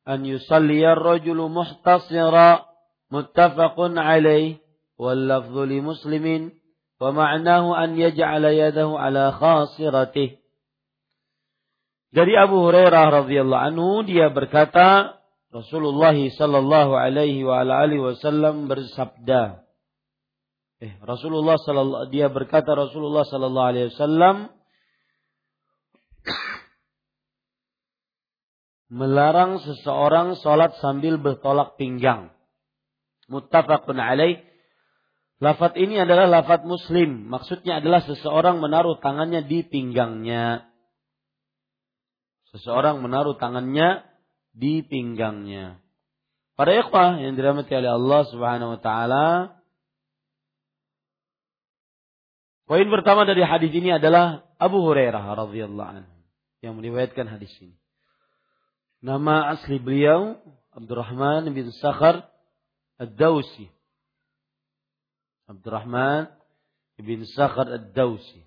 an yusalli ar-rajulu muhtasira muttafaqun alaihi wal lafdhu li muslimin Wa ma'nahu an yaj'ala yadahu ala khasiratih. Dari Abu Hurairah radhiyallahu anhu dia berkata Rasulullah sallallahu alaihi wa ala alihi wasallam bersabda Eh Rasulullah sallallahu dia berkata Rasulullah sallallahu alaihi wasallam melarang seseorang salat sambil bertolak pinggang. Muttafaqun alaihi Lafat ini adalah lafat muslim. Maksudnya adalah seseorang menaruh tangannya di pinggangnya. Seseorang menaruh tangannya di pinggangnya. Para ikhwah yang dirahmati oleh Allah Subhanahu wa taala. Poin pertama dari hadis ini adalah Abu Hurairah radhiyallahu anhu yang meriwayatkan hadis ini. Nama asli beliau Abdurrahman bin Sakhar Ad-Dausi. Abdurrahman bin Sakhar Ad-Dausi.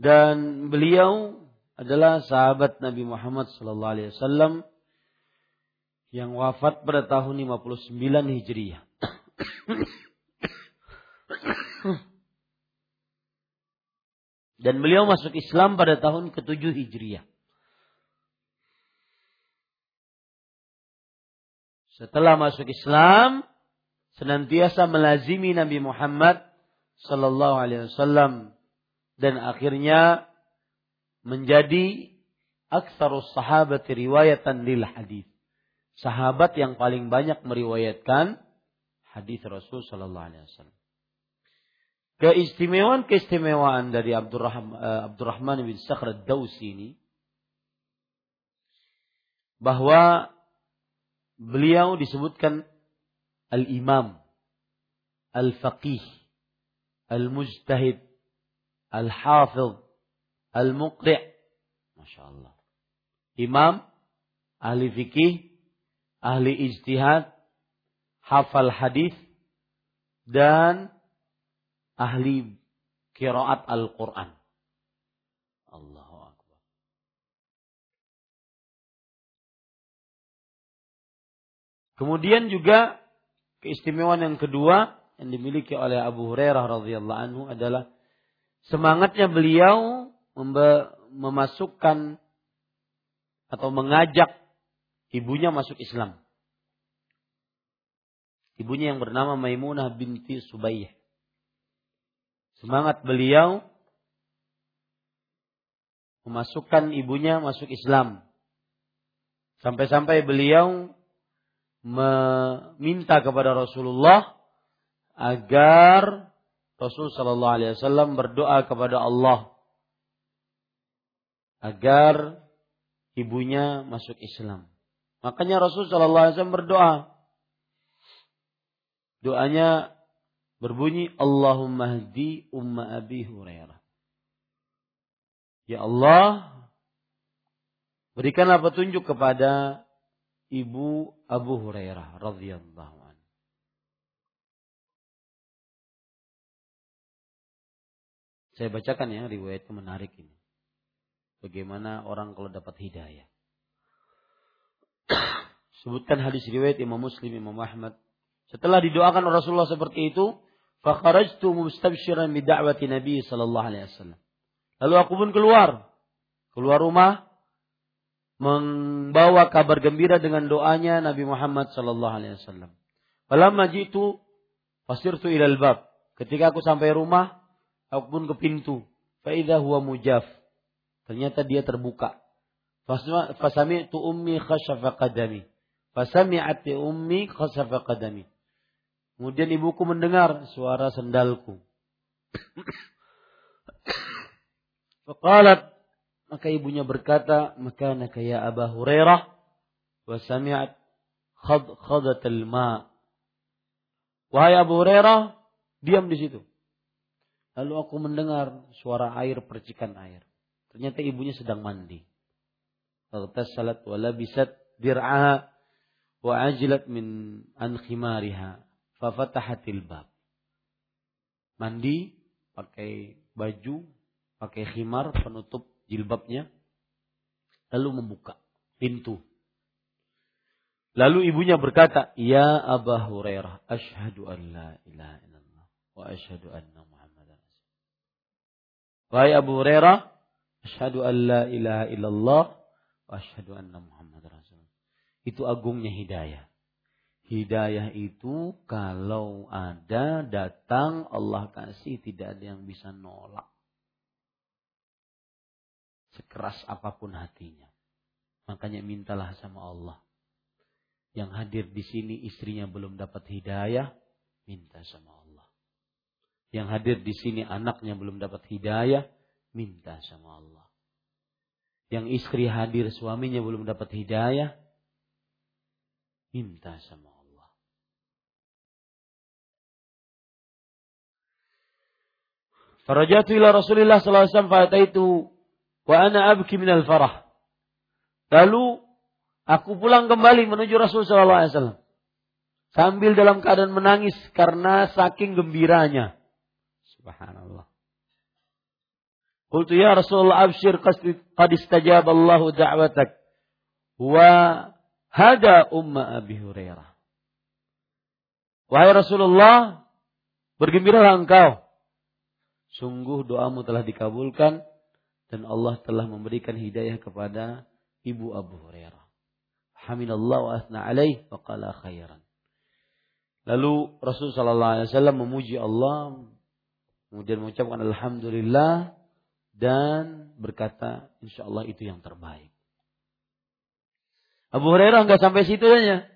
Dan beliau adalah sahabat Nabi Muhammad sallallahu alaihi wasallam yang wafat pada tahun 59 Hijriah. Dan beliau masuk Islam pada tahun ke-7 Hijriah. setelah masuk Islam senantiasa melazimi Nabi Muhammad sallallahu alaihi wasallam dan akhirnya menjadi aksarus sahabat riwayatan lil hadis. Sahabat yang paling banyak meriwayatkan hadis Rasul sallallahu alaihi wasallam. Keistimewaan-keistimewaan dari Abdurrahman, uh, Abdurrahman bin Sakhr ad-Dausi ini bahwa beliau disebutkan al-imam, al-faqih, al-mujtahid, al-hafidh, al-muqri'. Masya Allah. Imam, ahli fikih, ahli ijtihad, hafal hadis, dan ahli kiraat Al-Quran. Allah. Kemudian juga keistimewaan yang kedua yang dimiliki oleh Abu Hurairah radhiyallahu anhu adalah semangatnya beliau memasukkan atau mengajak ibunya masuk Islam. Ibunya yang bernama Maimunah binti Subayyah. Semangat beliau memasukkan ibunya masuk Islam. Sampai-sampai beliau meminta kepada Rasulullah agar Rasul Shallallahu Alaihi Wasallam berdoa kepada Allah agar ibunya masuk Islam. Makanya Rasul Shallallahu Alaihi Wasallam berdoa. Doanya berbunyi Allahumma hdi umma abi Hurairah. Ya Allah, berikanlah petunjuk kepada ibu Abu Hurairah radhiyallahu. Saya bacakan ya riwayat yang menarik ini. Bagaimana orang kalau dapat hidayah. Sebutkan hadis riwayat Imam Muslim, Imam Ahmad. Setelah didoakan Rasulullah seperti itu, fakharajtu mustabshiran bi da'wati Nabi sallallahu alaihi wasallam. Lalu aku pun keluar. Keluar rumah membawa kabar gembira dengan doanya Nabi Muhammad sallallahu alaihi wasallam. Falamma jitu fasirtu ilal bab. Ketika aku sampai rumah, aku pun ke pintu. Fa huwa mujaf. Ternyata dia terbuka. Fasami'tu ummi khashafa qadami. Fasami'at ummi khashafa qadami. Kemudian ibuku mendengar suara sendalku. Faqalat maka ibunya berkata, maka ya Aba Hurairah wa sami'at khad khadat al-ma. Wahai Abu Hurairah, diam di situ. Lalu aku mendengar suara air percikan air. Ternyata ibunya sedang mandi. Faghtasalat wa labisat dir'aha wa ajilat min an khimariha. Fafatahatil bab. Mandi pakai baju, pakai khimar penutup jilbabnya, lalu membuka pintu. Lalu ibunya berkata, Ya Aba Hurairah, ashadu an la ilaha illallah, wa ashadu anna Muhammadan Wahai Abu Hurairah, ashadu an la ilaha illallah, wa ashadu anna Muhammadan Rasulullah. Itu agungnya hidayah. Hidayah itu kalau ada datang Allah kasih tidak ada yang bisa nolak sekeras apa pun hatinya. Makanya mintalah sama Allah. Yang hadir di sini istrinya belum dapat hidayah, minta sama Allah. Yang hadir di sini anaknya belum dapat hidayah, minta sama Allah. Yang istri hadir suaminya belum dapat hidayah, minta sama Allah. Farajatu ila Rasulillah sallallahu alaihi wasallam Wa ana abki minal farah. Lalu aku pulang kembali menuju Rasul sallallahu alaihi wasallam. Sambil dalam keadaan menangis karena saking gembiranya. Subhanallah. Qultu ya Rasulullah abshir qad istajab Allahu da'watak. Wa hada umma Abi Hurairah. Wahai Rasulullah, bergembiralah engkau. Sungguh doamu telah dikabulkan dan Allah telah memberikan hidayah kepada ibu Abu Hurairah. Hamidallah wa asna alaih wa qala khairan. Lalu Rasul sallallahu alaihi wasallam memuji Allah kemudian mengucapkan alhamdulillah dan berkata insyaallah itu yang terbaik. Abu Hurairah enggak sampai situ aja.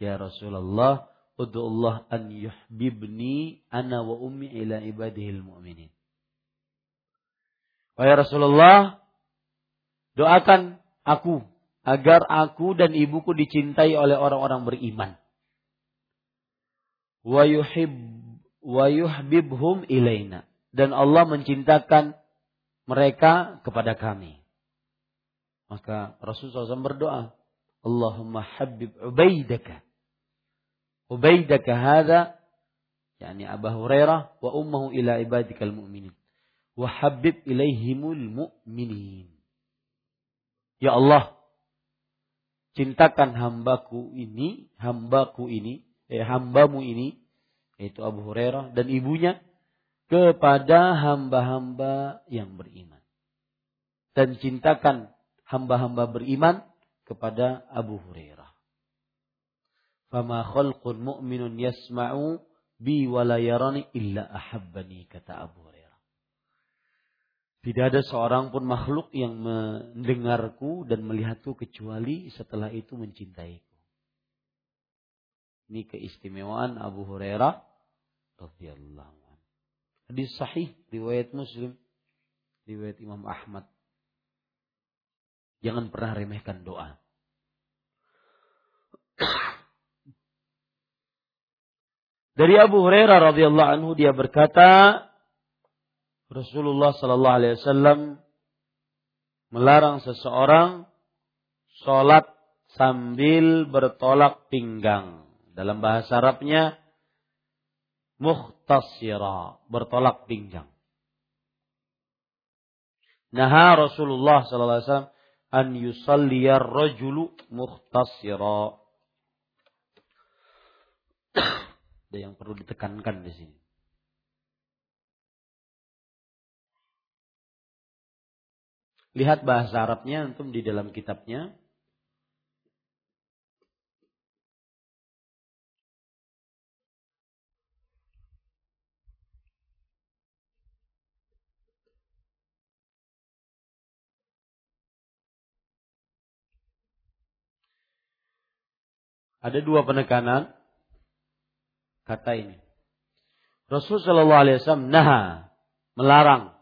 Ya Rasulullah, ud'u Allah an yuhibni ana wa ummi ila ibadihil mu'minin. Wahai Rasulullah, doakan aku agar aku dan ibuku dicintai oleh orang-orang beriman. Wa yuhib wa yuhibhum ilaina dan Allah mencintakan mereka kepada kami. Maka Rasulullah SAW berdoa, Allahumma habib ubaidaka. Ubaidaka hadha, yakni Abu Hurairah wa ummuhu ila ibadikal mu'minin wahabib ilaihimul mu'minin. Ya Allah, cintakan hambaku ini, hambaku ini, eh, hambamu ini, yaitu Abu Hurairah dan ibunya, kepada hamba-hamba yang beriman. Dan cintakan hamba-hamba beriman kepada Abu Hurairah. Fama khalqun mu'minun yasma'u bi wala yarani illa ahabbani kata Abu. Tidak ada seorang pun makhluk yang mendengarku dan melihatku kecuali setelah itu mencintaiku. Ini keistimewaan Abu Hurairah radhiyallahu anhu. Hadis sahih riwayat Muslim, riwayat Imam Ahmad. Jangan pernah remehkan doa. Dari Abu Hurairah radhiyallahu anhu dia berkata, Rasulullah Sallallahu Alaihi Wasallam melarang seseorang sholat sambil bertolak pinggang. Dalam bahasa Arabnya muhtasira, bertolak pinggang. Naha Rasulullah sallallahu alaihi wasallam an yusalliyar rajulu muhtasira. Ada yang perlu ditekankan di sini. Lihat bahasa Arabnya antum di dalam kitabnya. Ada dua penekanan kata ini. Rasul Shallallahu Alaihi Wasallam nah melarang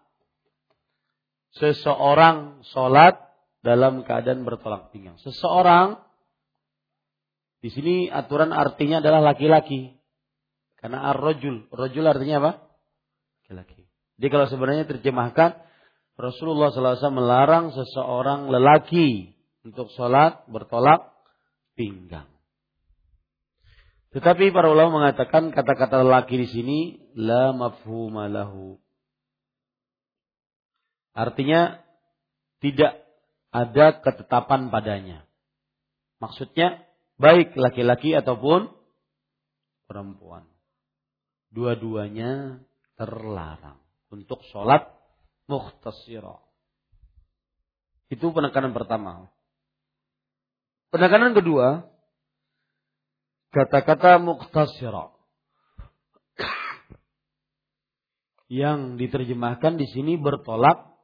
seseorang sholat dalam keadaan bertolak pinggang. Seseorang di sini aturan artinya adalah laki-laki. Karena ar-rajul. Rajul artinya apa? Laki-laki. Jadi kalau sebenarnya terjemahkan Rasulullah SAW melarang seseorang lelaki untuk sholat bertolak pinggang. Tetapi para ulama mengatakan kata-kata lelaki di sini la mafhuma lahu. Artinya tidak ada ketetapan padanya. Maksudnya baik laki-laki ataupun perempuan. Dua-duanya terlarang untuk sholat mukhtasira. Itu penekanan pertama. Penekanan kedua, kata-kata mukhtasira. Yang diterjemahkan di sini bertolak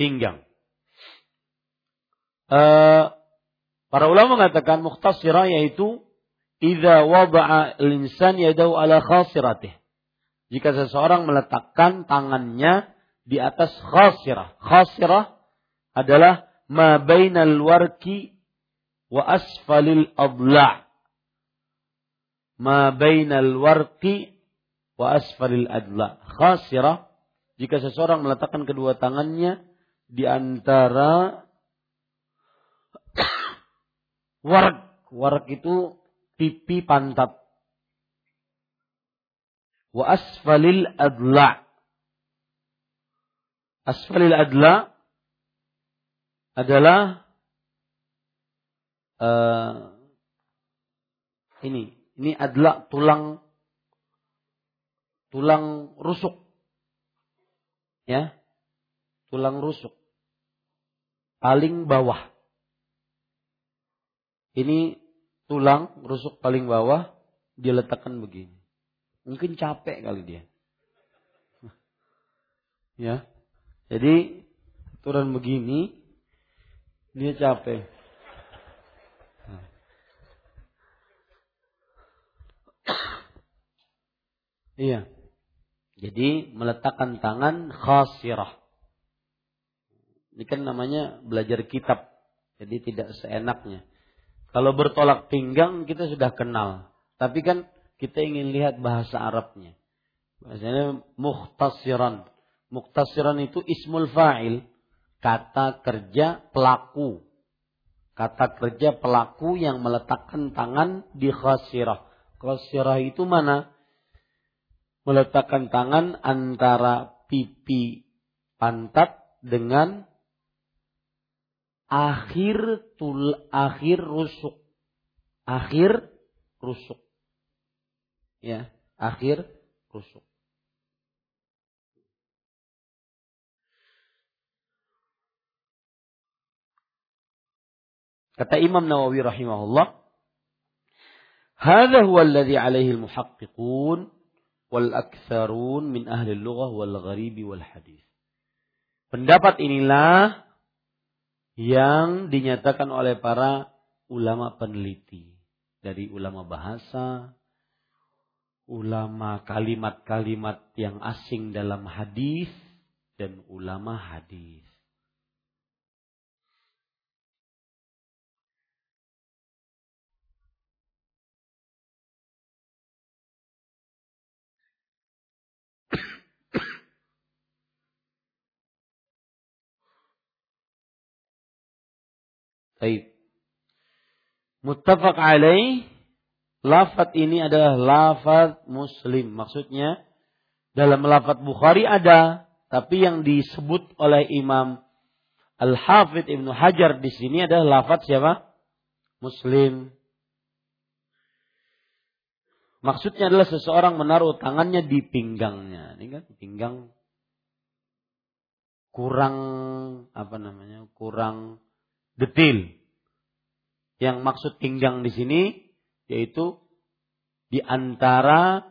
pinggang. Uh, para ulama mengatakan mukhtasirah yaitu idza wada'a al-insan yadahu ala khasiratih. Jika seseorang meletakkan tangannya di atas khasirah. Khasirah adalah ma bainal warki wa asfalil adla'. Ma bainal warki wa asfalil adla'. Khasirah jika seseorang meletakkan kedua tangannya di antara warg. Warg itu pipi pantat. Wa asfalil adla. Asfalil adla adalah uh, ini. Ini adalah tulang tulang rusuk. Ya. Tulang rusuk paling bawah. Ini tulang rusuk paling bawah dia letakkan begini. Mungkin capek kali dia. Ya. Jadi turun begini dia capek. Iya. Jadi meletakkan tangan khasirah. Ini kan namanya belajar kitab. Jadi tidak seenaknya. Kalau bertolak pinggang kita sudah kenal. Tapi kan kita ingin lihat bahasa Arabnya. Bahasanya muhtasiran. Muhtasiran itu ismul fa'il. Kata kerja pelaku. Kata kerja pelaku yang meletakkan tangan di khasirah. Khasirah itu mana? Meletakkan tangan antara pipi pantat dengan akhir tul akhir rusuk akhir rusuk ya akhir rusuk kata Imam Nawawi rahimahullah هذا هو الذي عليه المحققون والأكثرون من أهل اللغة والغريب والحديث pendapat inilah yang dinyatakan oleh para ulama peneliti dari ulama bahasa, ulama kalimat-kalimat yang asing dalam hadis dan ulama hadis. Baik. Muttafaq alaih. Lafat ini adalah lafat muslim. Maksudnya dalam lafat Bukhari ada. Tapi yang disebut oleh Imam Al-Hafidh Ibnu Hajar di sini adalah lafat siapa? Muslim. Maksudnya adalah seseorang menaruh tangannya di pinggangnya. Ini kan pinggang kurang apa namanya? kurang detil. Yang maksud pinggang di sini yaitu di antara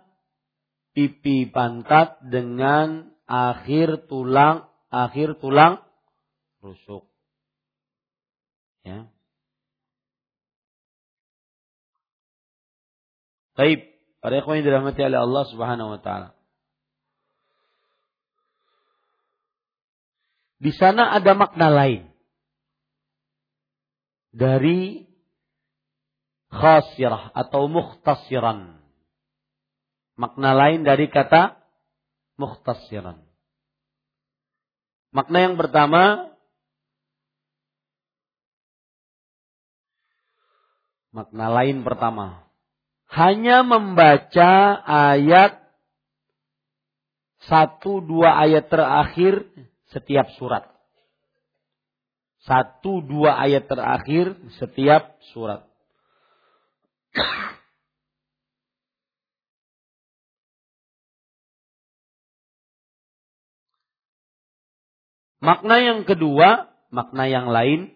pipi pantat dengan akhir tulang akhir tulang rusuk. Ya. Baik, para ikhwan yang dirahmati oleh Allah Subhanahu wa taala. Di sana ada makna lain dari khasirah atau mukhtasiran. Makna lain dari kata mukhtasiran. Makna yang pertama makna lain pertama hanya membaca ayat satu dua ayat terakhir setiap surat. Satu dua ayat terakhir setiap surat. Makna yang kedua, makna yang lain,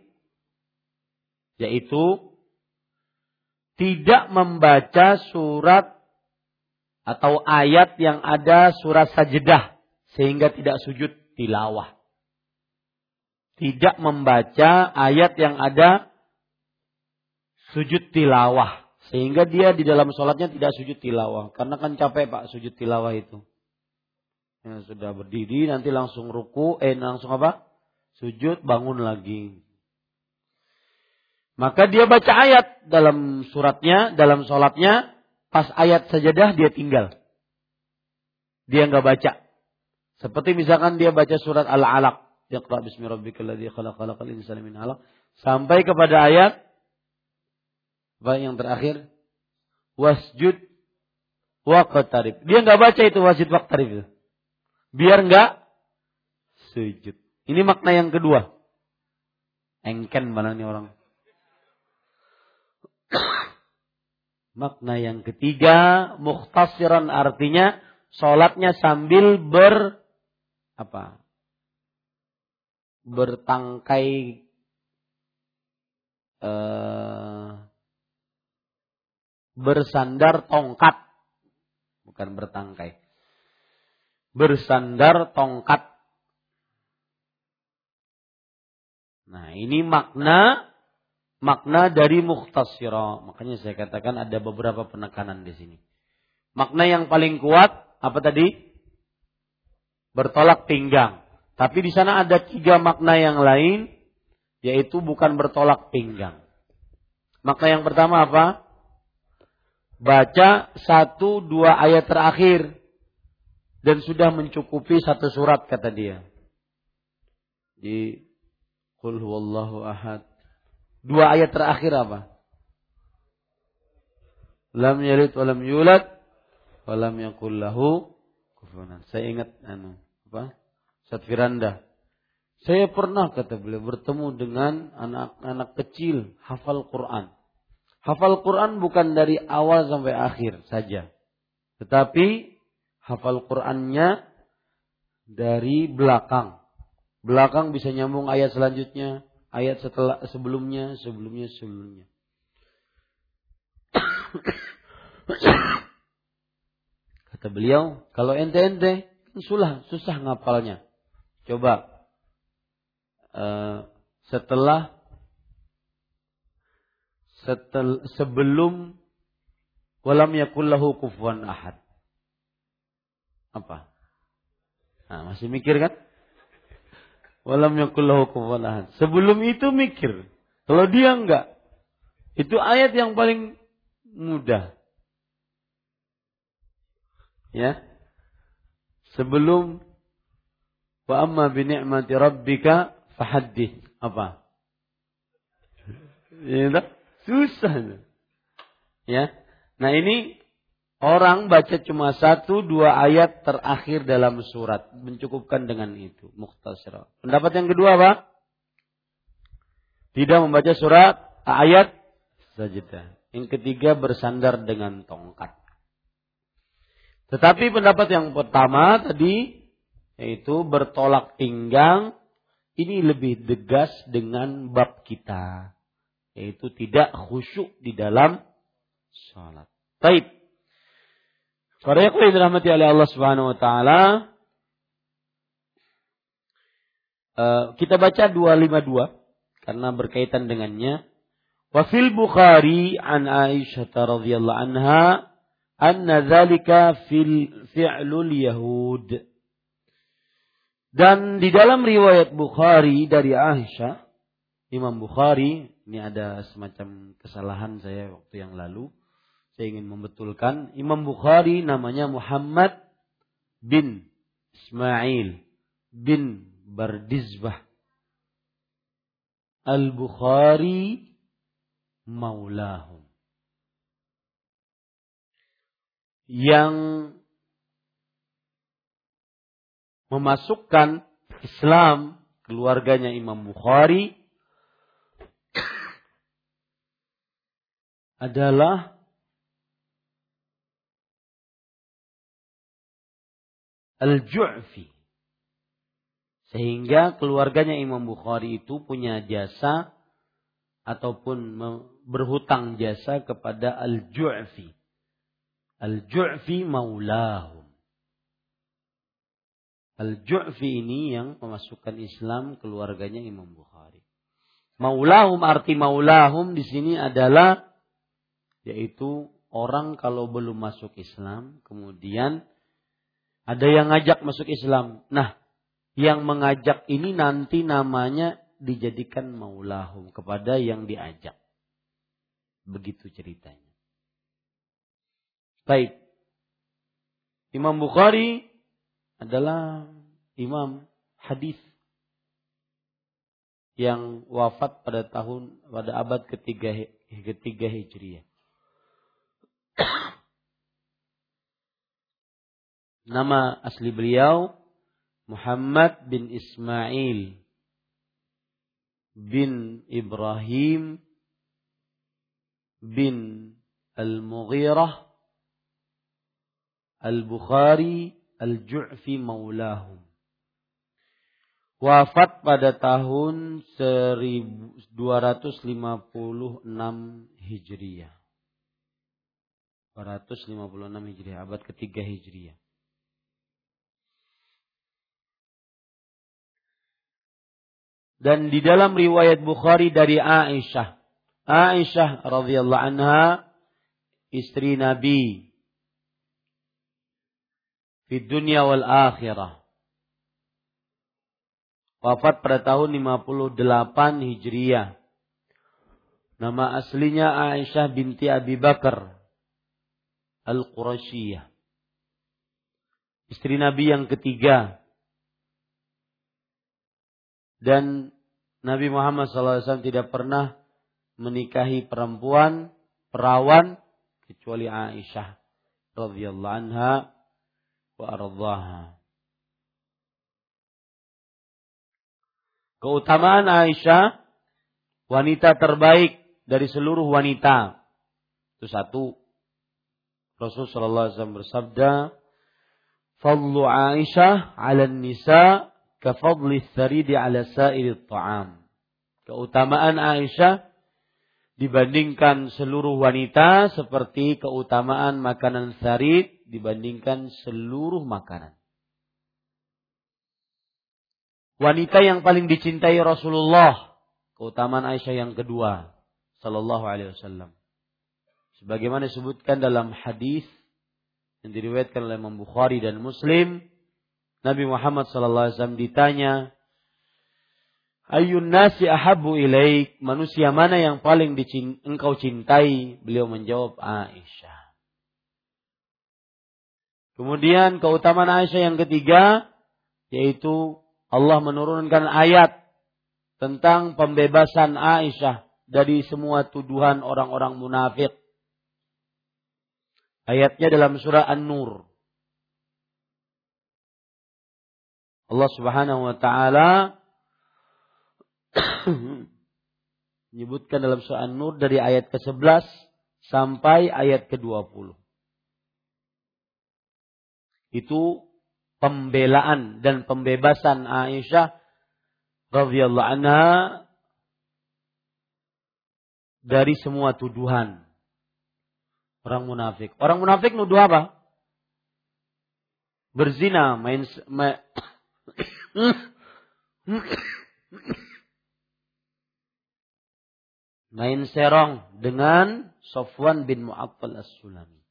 yaitu tidak membaca surat atau ayat yang ada surat sajadah sehingga tidak sujud tilawah. Tidak membaca ayat yang ada sujud tilawah sehingga dia di dalam sholatnya tidak sujud tilawah karena kan capek pak sujud tilawah itu ya, sudah berdiri nanti langsung ruku eh langsung apa sujud bangun lagi maka dia baca ayat dalam suratnya, dalam sholatnya, pas ayat sajadah dia tinggal. Dia nggak baca. Seperti misalkan dia baca surat Al-Alaq. Iqra bismi rabbikal ladzi khalaq khalaqal insana min 'alaq sampai kepada ayat apa yang terakhir? Wasjud waqtarib. Dia nggak baca itu wasjud waqtarib itu. Biar nggak sujud. Ini makna yang kedua. Engken mana nih orang. Makna yang ketiga, mukhtasiran artinya sholatnya sambil ber apa? Bertangkai eh, bersandar tongkat, bukan bertangkai. Bersandar tongkat. Nah, ini makna makna dari mukhtasira. Makanya saya katakan ada beberapa penekanan di sini. Makna yang paling kuat apa tadi? Bertolak pinggang. Tapi di sana ada tiga makna yang lain, yaitu bukan bertolak pinggang. Makna yang pertama apa? Baca satu dua ayat terakhir dan sudah mencukupi satu surat kata dia. Di Qul huwallahu ahad Dua ayat terakhir apa? Lam yalid walam yulad walam yakul lahu kufuwan. Saya ingat anu apa? Sat Firanda. Saya pernah kata beliau bertemu dengan anak-anak kecil hafal Quran. Hafal Quran bukan dari awal sampai akhir saja. Tetapi hafal Qurannya dari belakang. Belakang bisa nyambung ayat selanjutnya, ayat setelah sebelumnya, sebelumnya, sebelumnya. Kata beliau, kalau ente-ente susah ngapalnya. Coba uh, setelah setel, sebelum walam yakullahu kufuwan ahad. Apa? Nah, masih mikir kan? Walam yakullahu kufuwan Sebelum itu mikir. Kalau dia enggak. Itu ayat yang paling mudah. Ya. Sebelum wa amma bi ni'mati rabbika fahaddith. Apa? Ya, susah. Ya. Nah ini Orang baca cuma satu dua ayat terakhir dalam surat. Mencukupkan dengan itu. Mukhtasar. Pendapat yang kedua apa? Tidak membaca surat ayat sajadah. Yang ketiga bersandar dengan tongkat. Tetapi pendapat yang pertama tadi yaitu bertolak pinggang ini lebih tegas dengan bab kita yaitu tidak khusyuk di dalam salat. Baik. Para yang dirahmati oleh Allah Subhanahu wa taala uh, kita baca 252 karena berkaitan dengannya. Wa fil Bukhari an Aisyah radhiyallahu anha anna dzalika fil fi'lul yahud. Dan di dalam riwayat Bukhari dari Aisyah, Imam Bukhari, ini ada semacam kesalahan saya waktu yang lalu. Saya ingin membetulkan, Imam Bukhari namanya Muhammad bin Ismail bin Bardizbah. Al-Bukhari maulahum. Yang memasukkan Islam keluarganya Imam Bukhari adalah Al-Ju'fi. Sehingga keluarganya Imam Bukhari itu punya jasa ataupun berhutang jasa kepada Al-Ju'fi. Al-Ju'fi maulahum. Al-Ju'fi ini yang memasukkan Islam keluarganya Imam Bukhari. Maulahum arti maulahum di sini adalah yaitu orang kalau belum masuk Islam kemudian ada yang ngajak masuk Islam. Nah, yang mengajak ini nanti namanya dijadikan maulahum kepada yang diajak. Begitu ceritanya. Baik. Imam Bukhari adalah imam hadis yang wafat pada tahun pada abad ketiga ketiga hijriah. Nama asli beliau Muhammad bin Ismail bin Ibrahim bin Al-Mughirah Al-Bukhari Al-Ju'fi maulahum. Wafat pada tahun 1256 Hijriah. 256 Hijriah, abad ketiga Hijriah. dan di dalam riwayat Bukhari dari Aisyah. Aisyah radhiyallahu anha istri Nabi di dunia wal akhirah. Wafat pada tahun 58 Hijriah. Nama aslinya Aisyah binti Abi Bakar Al-Qurasyiyah. Istri Nabi yang ketiga dan Nabi Muhammad SAW tidak pernah menikahi perempuan perawan kecuali Aisyah radhiyallahu anha ardhaha. Keutamaan Aisyah wanita terbaik dari seluruh wanita. Itu satu. Rasul sallallahu alaihi wasallam bersabda, "Fadlu Aisyah 'ala nisa kafadli saridi ala sa'iri ta'am. Keutamaan Aisyah dibandingkan seluruh wanita seperti keutamaan makanan sarid dibandingkan seluruh makanan. Wanita yang paling dicintai Rasulullah, keutamaan Aisyah yang kedua, sallallahu alaihi wasallam. Sebagaimana disebutkan dalam hadis yang diriwayatkan oleh Imam Bukhari dan Muslim, Nabi Muhammad SAW ditanya, Ayun nasi ahabu ilaik, manusia mana yang paling dicint engkau cintai? Beliau menjawab Aisyah. Kemudian keutamaan Aisyah yang ketiga, yaitu Allah menurunkan ayat tentang pembebasan Aisyah dari semua tuduhan orang-orang munafik. Ayatnya dalam surah An-Nur. Allah Subhanahu wa taala menyebutkan dalam surah An-Nur dari ayat ke-11 sampai ayat ke-20. Itu pembelaan dan pembebasan Aisyah radhiyallahu anha dari semua tuduhan orang munafik. Orang munafik nuduh apa? Berzina, main ma, main serong dengan Sofwan bin Mu'attal As-Sulami.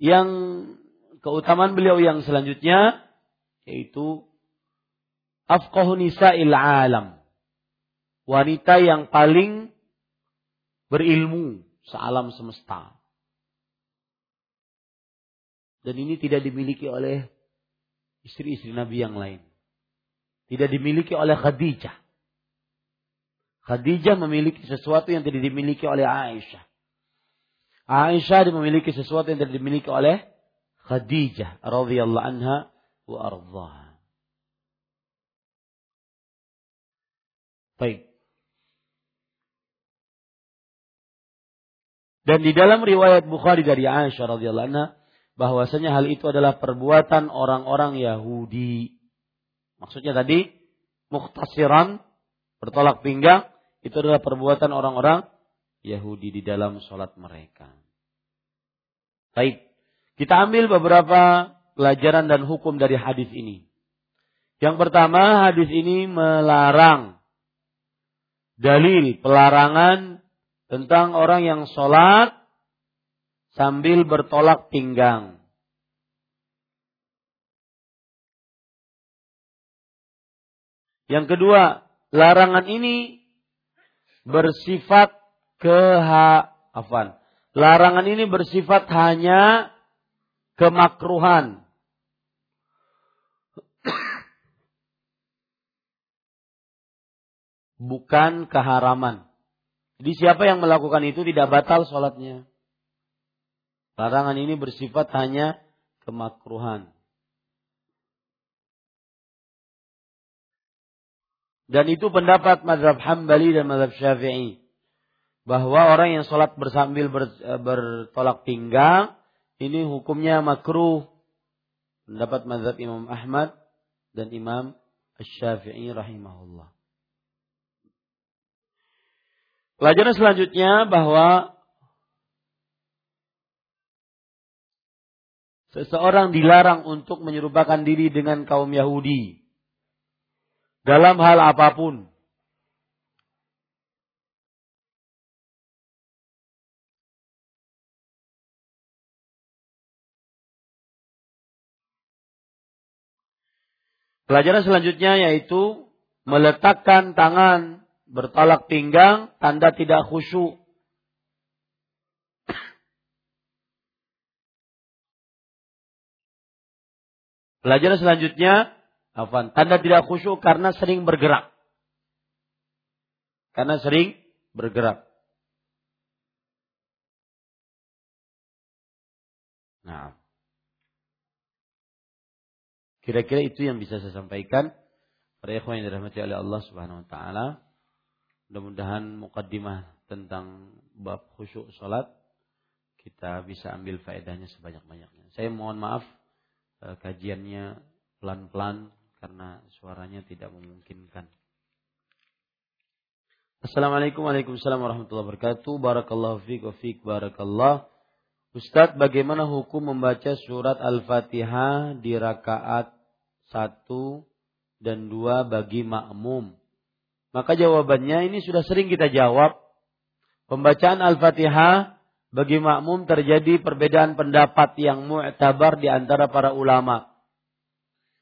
Yang keutamaan beliau yang selanjutnya yaitu afqahu nisa'il alam. Wanita yang paling berilmu sealam semesta. Dan ini tidak dimiliki oleh istri-istri Nabi yang lain. Tidak dimiliki oleh Khadijah. Khadijah memiliki sesuatu yang tidak dimiliki oleh Aisyah. Aisyah memiliki sesuatu yang tidak dimiliki oleh Khadijah radhiyallahu anha wa ardhaha. Baik. Dan di dalam riwayat Bukhari dari Aisyah radhiyallahu anha bahwasanya hal itu adalah perbuatan orang-orang Yahudi. Maksudnya tadi mukhtasiran bertolak pinggang itu adalah perbuatan orang-orang Yahudi di dalam sholat mereka. Baik. Kita ambil beberapa pelajaran dan hukum dari hadis ini. Yang pertama, hadis ini melarang dalil pelarangan tentang orang yang sholat sambil bertolak pinggang. Yang kedua, larangan ini bersifat keha afan. Larangan ini bersifat hanya kemakruhan. Bukan keharaman. Jadi siapa yang melakukan itu tidak batal sholatnya. Larangan ini bersifat hanya kemakruhan. Dan itu pendapat mazhab Hambali dan mazhab Syafi'i. Bahwa orang yang sholat bersambil bertolak pinggang ini hukumnya makruh. Pendapat mazhab Imam Ahmad dan Imam Asy-Syafi'i rahimahullah. Pelajaran selanjutnya bahwa seseorang dilarang untuk menyerupakan diri dengan kaum Yahudi dalam hal apa pun. Pelajaran selanjutnya yaitu meletakkan tangan bertolak pinggang tanda tidak khusyuk. Pelajaran selanjutnya apa? Tanda tidak khusyuk karena sering bergerak. Karena sering bergerak. Nah. Kira-kira itu yang bisa saya sampaikan. Para ikhwan yang dirahmati oleh Allah Subhanahu wa taala. Mudah-mudahan mukaddimah tentang bab khusyuk salat kita bisa ambil faedahnya sebanyak-banyaknya. Saya mohon maaf eh, kajiannya pelan-pelan karena suaranya tidak memungkinkan. Assalamualaikum warahmatullahi wabarakatuh. Barakallahu fiik wa fiik barakallah. Ustadz, bagaimana hukum membaca surat Al-Fatihah di rakaat satu dan dua bagi makmum? Maka jawabannya ini sudah sering kita jawab. Pembacaan Al-Fatihah bagi makmum terjadi perbedaan pendapat yang mu'tabar di antara para ulama.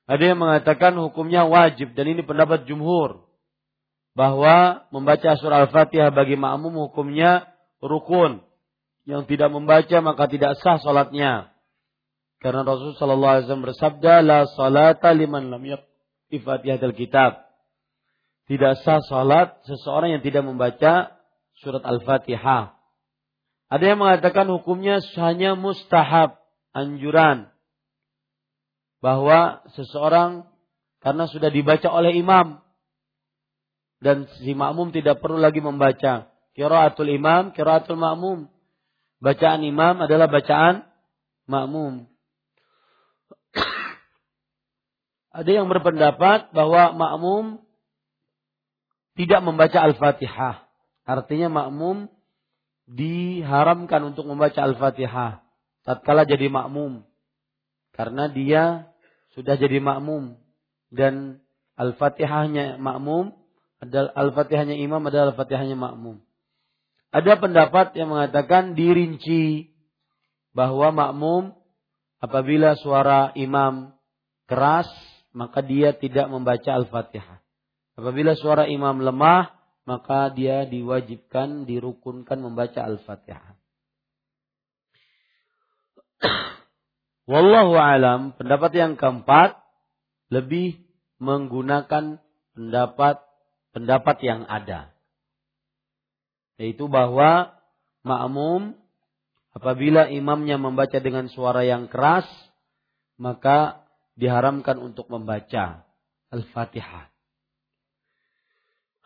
Ada yang mengatakan hukumnya wajib dan ini pendapat jumhur. Bahwa membaca surah Al-Fatihah bagi makmum hukumnya rukun yang tidak membaca maka tidak sah salatnya. Karena Rasul sallallahu alaihi wasallam bersabda la salata liman lam Kitab. Tidak sah salat seseorang yang tidak membaca surat Al-Fatihah. Ada yang mengatakan hukumnya hanya mustahab, anjuran. Bahwa seseorang karena sudah dibaca oleh imam dan si makmum tidak perlu lagi membaca. Kiraatul imam, kiraatul makmum bacaan imam adalah bacaan makmum. Ada yang berpendapat bahwa makmum tidak membaca Al-Fatihah. Artinya makmum diharamkan untuk membaca Al-Fatihah tatkala jadi makmum. Karena dia sudah jadi makmum dan Al-Fatihahnya makmum adalah Al-Fatihahnya imam adalah Al-Fatihahnya makmum. Ada pendapat yang mengatakan dirinci bahwa makmum apabila suara imam keras maka dia tidak membaca Al-Fatihah. Apabila suara imam lemah maka dia diwajibkan dirukunkan membaca Al-Fatihah. Wallahu alam, pendapat yang keempat lebih menggunakan pendapat pendapat yang ada. Yaitu bahwa makmum apabila imamnya membaca dengan suara yang keras, maka diharamkan untuk membaca Al-Fatihah.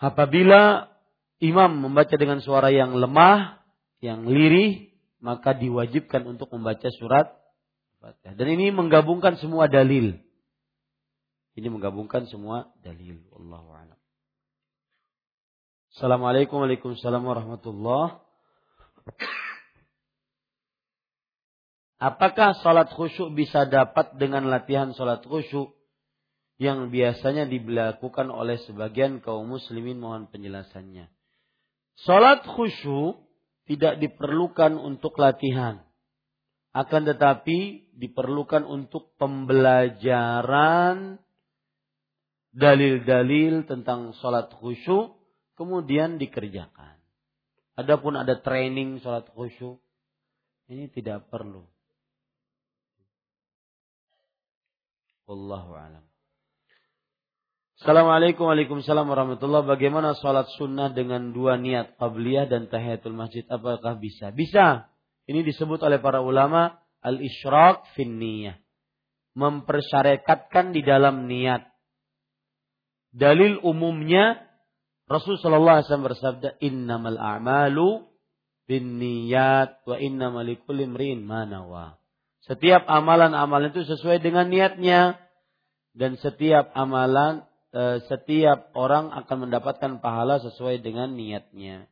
Apabila imam membaca dengan suara yang lemah, yang lirih, maka diwajibkan untuk membaca surat Fatihah. Dan ini menggabungkan semua dalil. Ini menggabungkan semua dalil. Wallahu a'lam. Assalamualaikum warahmatullahi Apakah sholat khusyuk bisa dapat dengan latihan sholat khusyuk yang biasanya dilakukan oleh sebagian kaum muslimin mohon penjelasannya. Sholat khusyuk tidak diperlukan untuk latihan. Akan tetapi diperlukan untuk pembelajaran dalil-dalil tentang sholat khusyuk kemudian dikerjakan. Adapun ada training sholat khusyuk, ini tidak perlu. Wallahu alam. Assalamualaikum Waalaikumsalam warahmatullahi Bagaimana sholat sunnah dengan dua niat qabliyah dan tahiyatul masjid? Apakah bisa? Bisa. Ini disebut oleh para ulama al-isyraq fin niyah. Di dalam niat. Dalil umumnya Rasulullah wasallam bersabda, "Innamal a'malu binniyat wa innamal likulli imrin ma nawa." Setiap amalan-amalan itu sesuai dengan niatnya dan setiap amalan eh, setiap orang akan mendapatkan pahala sesuai dengan niatnya.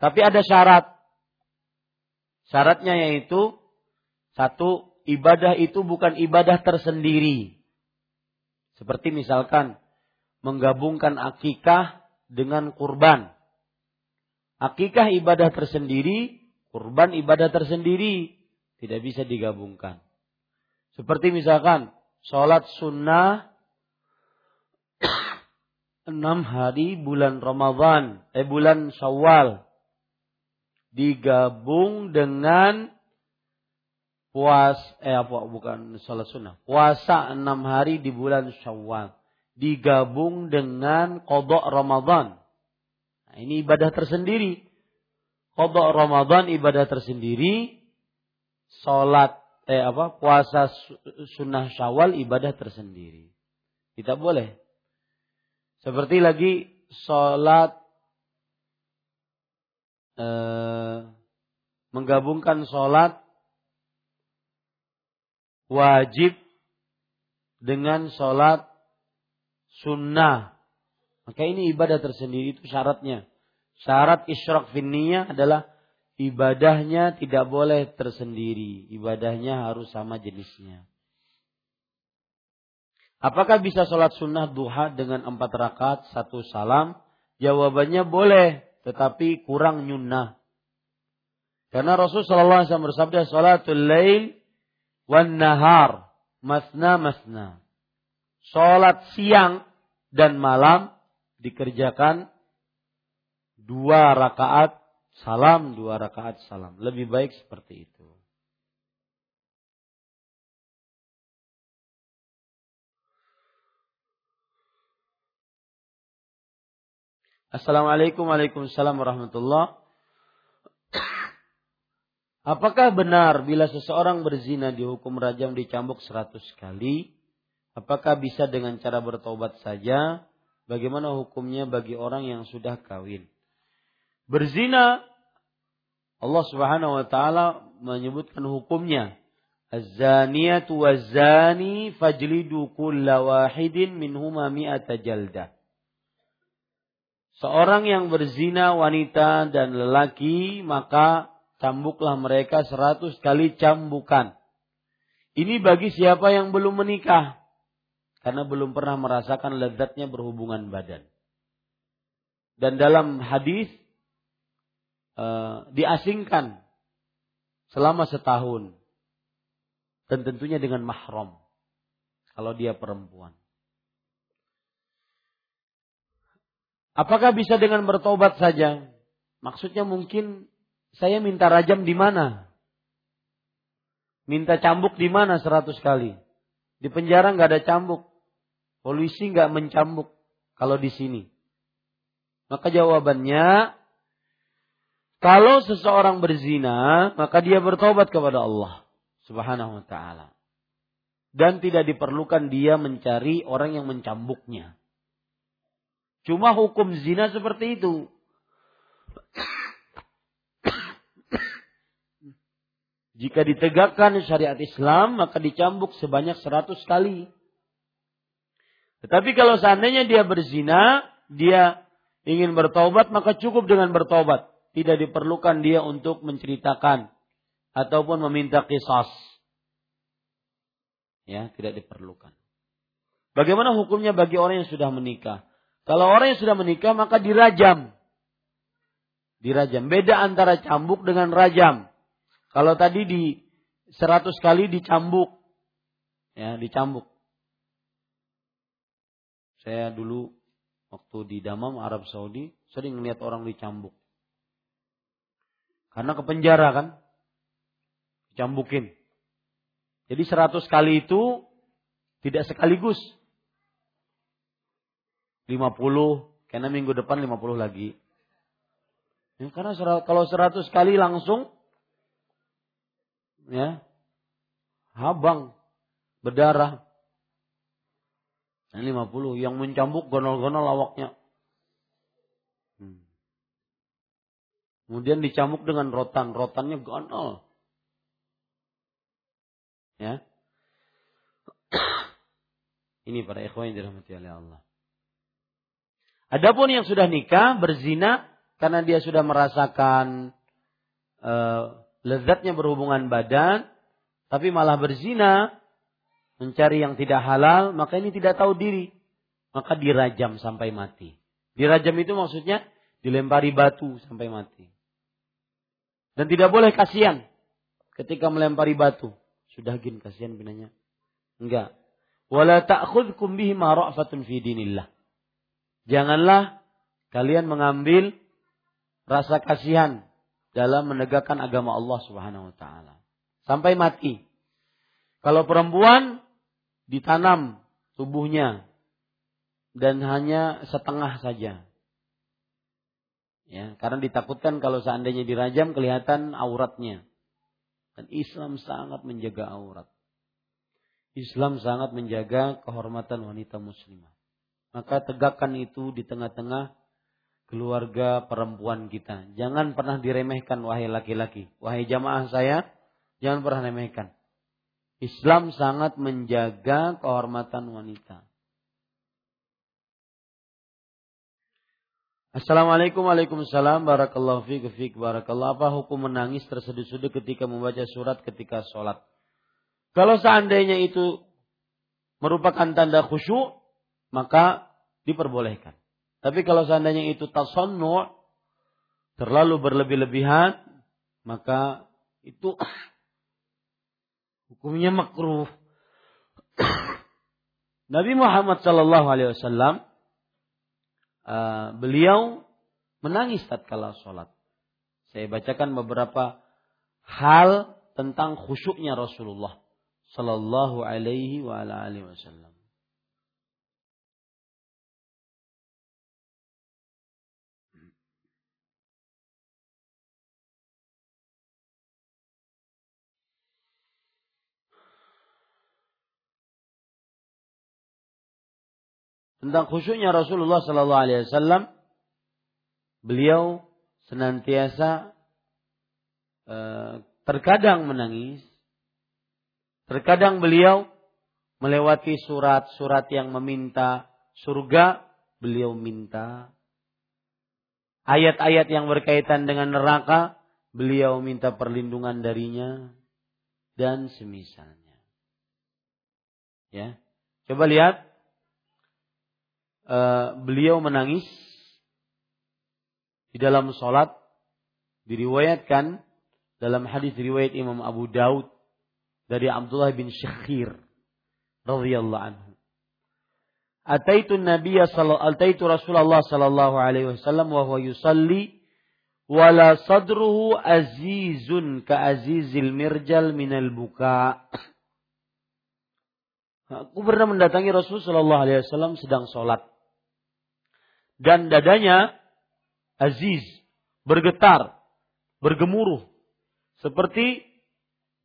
Tapi ada syarat. Syaratnya yaitu satu ibadah itu bukan ibadah tersendiri. Seperti misalkan menggabungkan akikah dengan kurban. Akikah ibadah tersendiri, kurban ibadah tersendiri. Tidak bisa digabungkan. Seperti misalkan sholat sunnah enam hari bulan Ramadan, eh bulan Syawal digabung dengan puas eh apa bukan sholat sunnah puasa enam hari di bulan Syawal digabung dengan kodok Ramadan. Nah, ini ibadah tersendiri. Kodok Ramadan ibadah tersendiri. Sholat eh apa puasa sunnah Syawal ibadah tersendiri. Tidak boleh. Seperti lagi sholat eh, menggabungkan sholat wajib dengan sholat sunnah. Maka ini ibadah tersendiri itu syaratnya. Syarat isyrak finniyah adalah ibadahnya tidak boleh tersendiri. Ibadahnya harus sama jenisnya. Apakah bisa sholat sunnah duha dengan empat rakaat satu salam? Jawabannya boleh, tetapi kurang nyunnah. Karena Rasulullah SAW bersabda, sholatul lail wan nahar, masna masna. Sholat siang dan malam dikerjakan dua rakaat salam, dua rakaat salam. Lebih baik seperti itu. Assalamualaikum Waalaikumsalam warahmatullah. Apakah benar bila seseorang berzina dihukum rajam dicambuk seratus kali? Apakah bisa dengan cara bertobat saja? Bagaimana hukumnya bagi orang yang sudah kawin? Berzina Allah Subhanahu wa taala menyebutkan hukumnya Az-zaniyatu waz-zani fajlidu kulla wahidin minhuma mi'ata jaldah. Seorang yang berzina wanita dan lelaki maka cambuklah mereka seratus kali cambukan. Ini bagi siapa yang belum menikah. Karena belum pernah merasakan lezatnya berhubungan badan. Dan dalam hadis uh, diasingkan selama setahun. Dan tentunya dengan mahram. Kalau dia perempuan. Apakah bisa dengan bertobat saja? Maksudnya mungkin saya minta rajam di mana? Minta cambuk di mana seratus kali? Di penjara nggak ada cambuk. Polisi nggak mencambuk kalau di sini. Maka jawabannya, kalau seseorang berzina, maka dia bertobat kepada Allah Subhanahu wa taala. Dan tidak diperlukan dia mencari orang yang mencambuknya. Cuma hukum zina seperti itu. Jika ditegakkan syariat Islam, maka dicambuk sebanyak seratus kali. Tetapi kalau seandainya dia berzina, dia ingin bertobat, maka cukup dengan bertobat. Tidak diperlukan dia untuk menceritakan ataupun meminta kisah. Ya, tidak diperlukan. Bagaimana hukumnya bagi orang yang sudah menikah? Kalau orang yang sudah menikah maka dirajam. Dirajam. Beda antara cambuk dengan rajam. Kalau tadi di seratus kali dicambuk. Ya, dicambuk. Saya dulu waktu di Damam Arab Saudi sering melihat orang dicambuk. Karena ke penjara kan. Dicambukin. Jadi seratus kali itu tidak sekaligus. lima puluh karena minggu depan lima puluh lagi. Ya, karena kalau seratus kali langsung ya habang berdarah. Ini 50 yang mencambuk gonol-gonol awaknya. Kemudian dicambuk dengan rotan, rotannya gonol. Ya. Ini para ikhwan yang dirahmati oleh Allah. Adapun yang sudah nikah berzina karena dia sudah merasakan uh, lezatnya berhubungan badan, tapi malah berzina, mencari yang tidak halal, maka ini tidak tahu diri. Maka dirajam sampai mati. Dirajam itu maksudnya dilempari batu sampai mati. Dan tidak boleh kasihan ketika melempari batu. Sudah gin kasihan binanya. Enggak. Wala ta'khudhukum bihi ra'fatun fi dinillah. Janganlah kalian mengambil rasa kasihan dalam menegakkan agama Allah Subhanahu wa taala sampai mati. Kalau perempuan ditanam tubuhnya dan hanya setengah saja. Ya, karena ditakutkan kalau seandainya dirajam kelihatan auratnya. Dan Islam sangat menjaga aurat. Islam sangat menjaga kehormatan wanita muslimah. Maka tegakkan itu di tengah-tengah keluarga perempuan kita. Jangan pernah diremehkan wahai laki-laki. Wahai jamaah saya, jangan pernah remehkan. Islam sangat menjaga kehormatan wanita. Assalamualaikum Waalaikumsalam Barakallahu fiqh fiqh Barakallahu. Apa hukum menangis terseduh-seduh ketika membaca surat ketika sholat? Kalau seandainya itu merupakan tanda khusyuk Maka diperbolehkan. Tapi kalau seandainya itu tasannu terlalu berlebih-lebihan, maka itu hukumnya makruh. Nabi Muhammad Shallallahu Alaihi Wasallam uh, beliau menangis tatkala sholat. Saya bacakan beberapa hal tentang khusyuknya Rasulullah Shallallahu Alaihi Wasallam. Tentang khusyuknya Rasulullah Sallallahu Alaihi Wasallam, beliau senantiasa eh, terkadang menangis, Terkadang beliau melewati surat-surat yang meminta surga, beliau minta. Ayat-ayat yang berkaitan dengan neraka, beliau minta perlindungan darinya dan semisalnya. Ya. Coba lihat uh, beliau menangis di dalam sholat diriwayatkan dalam hadis riwayat Imam Abu Daud dari Abdullah bin Syekhir radhiyallahu anhu. Ataitu Nabi sallallahu Rasulullah sallallahu alaihi wasallam wa huwa yusalli wala sadruhu azizun ka azizil mirjal minal buka. Aku pernah mendatangi Rasul sallallahu alaihi wasallam sedang sholat. Dan dadanya aziz, bergetar, bergemuruh seperti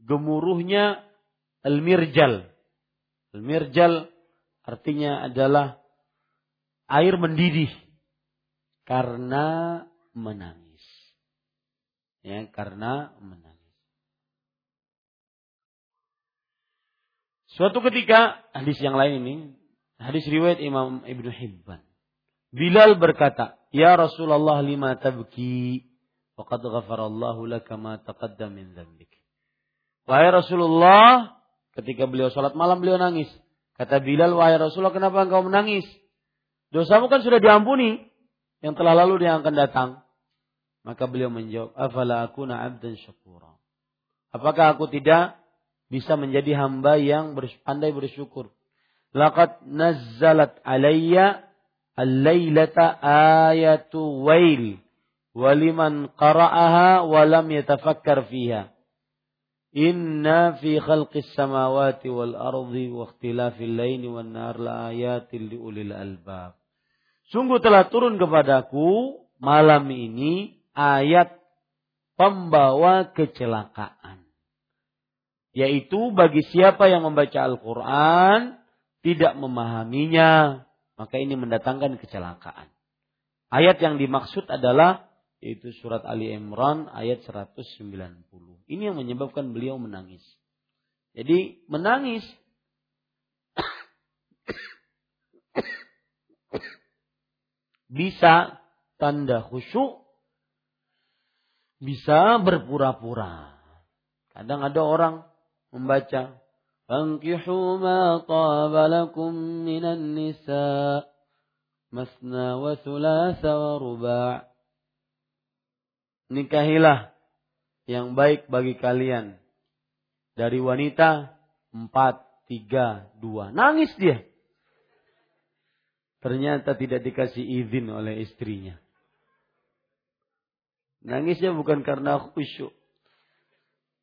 gemuruhnya al-mirjal. Al-mirjal artinya adalah air mendidih karena menangis. Ya, karena menangis. Suatu ketika hadis yang lain ini, hadis riwayat Imam Ibnu Hibban. Bilal berkata, "Ya Rasulullah lima tabki? Faqad ghafarallahu laka ma taqaddam min dzambik." Wahai Rasulullah, ketika beliau sholat malam beliau nangis. Kata Bilal, wahai Rasulullah kenapa engkau menangis? Dosamu kan sudah diampuni. Yang telah lalu dia akan datang. Maka beliau menjawab, Afala akuna abdan syakura. Apakah aku tidak bisa menjadi hamba yang pandai bersyukur? Laqad nazzalat alayya al-laylata ayatu wail. Waliman qara'aha walam yatafakkar fiha. Inna fi khalqis samawati wal ardi wa ikhtilafil laini wan nar la ayatil liulil albab. Sungguh telah turun kepadaku malam ini ayat pembawa kecelakaan. Yaitu bagi siapa yang membaca Al-Quran tidak memahaminya, maka ini mendatangkan kecelakaan. Ayat yang dimaksud adalah yaitu surat Ali Imran ayat 190. Ini yang menyebabkan beliau menangis. Jadi menangis bisa tanda khusyuk, bisa berpura-pura. Kadang ada orang membaca Taba lakum minan nisa masna wa thulatha wa ruba' nikahilah yang baik bagi kalian. Dari wanita empat tiga dua. Nangis dia. Ternyata tidak dikasih izin oleh istrinya. Nangisnya bukan karena khusyuk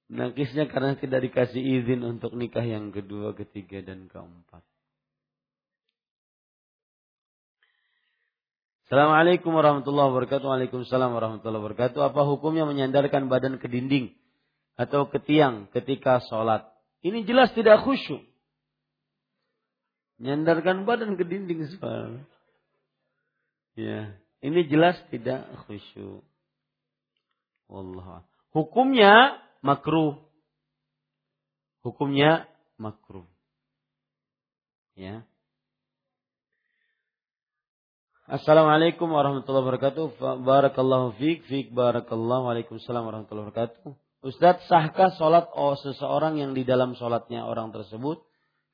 nangisnya karena tidak dikasih izin untuk nikah yang kedua ketiga dan keempat Assalamualaikum warahmatullahi wabarakatuh. Waalaikumsalam warahmatullahi wabarakatuh. Apa hukumnya menyandarkan badan ke dinding atau ke tiang ketika sholat? Ini jelas tidak khusyuk. Menyandarkan badan ke dinding soal. Ya, ini jelas tidak khusyuk. Allah. Hukumnya makruh. Hukumnya makruh. Ya. Assalamualaikum warahmatullahi wabarakatuh. Barakallahu fiik, fiik barakallahu waalaikumsalam warahmatullahi wabarakatuh. Ustadz, sahkah sholat oh, seseorang yang di dalam sholatnya orang tersebut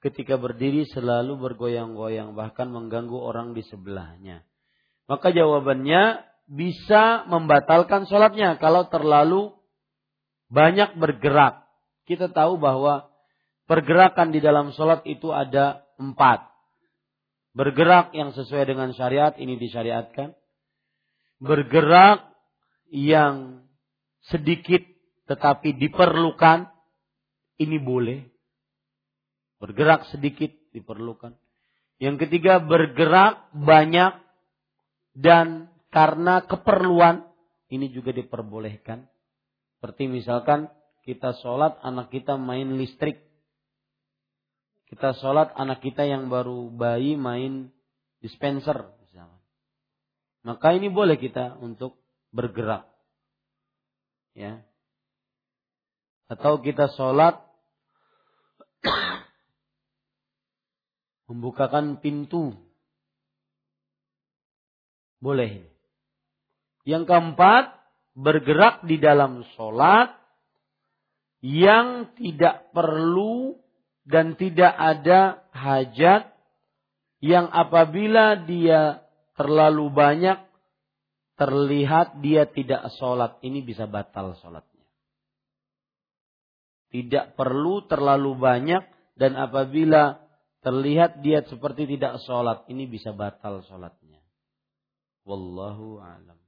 ketika berdiri selalu bergoyang-goyang bahkan mengganggu orang di sebelahnya? Maka jawabannya bisa membatalkan sholatnya kalau terlalu banyak bergerak. Kita tahu bahwa pergerakan di dalam sholat itu ada empat Bergerak yang sesuai dengan syariat ini disyariatkan. Bergerak yang sedikit tetapi diperlukan ini boleh. Bergerak sedikit diperlukan. Yang ketiga bergerak banyak dan karena keperluan ini juga diperbolehkan. Seperti misalkan kita sholat anak kita main listrik kita sholat anak kita yang baru bayi main dispenser. Maka ini boleh kita untuk bergerak. Ya. Atau kita sholat Membukakan pintu. Boleh. Yang keempat, bergerak di dalam sholat yang tidak perlu dan tidak ada hajat yang apabila dia terlalu banyak terlihat dia tidak sholat ini bisa batal sholatnya. Tidak perlu terlalu banyak dan apabila terlihat dia seperti tidak sholat ini bisa batal sholatnya. Wallahu alam.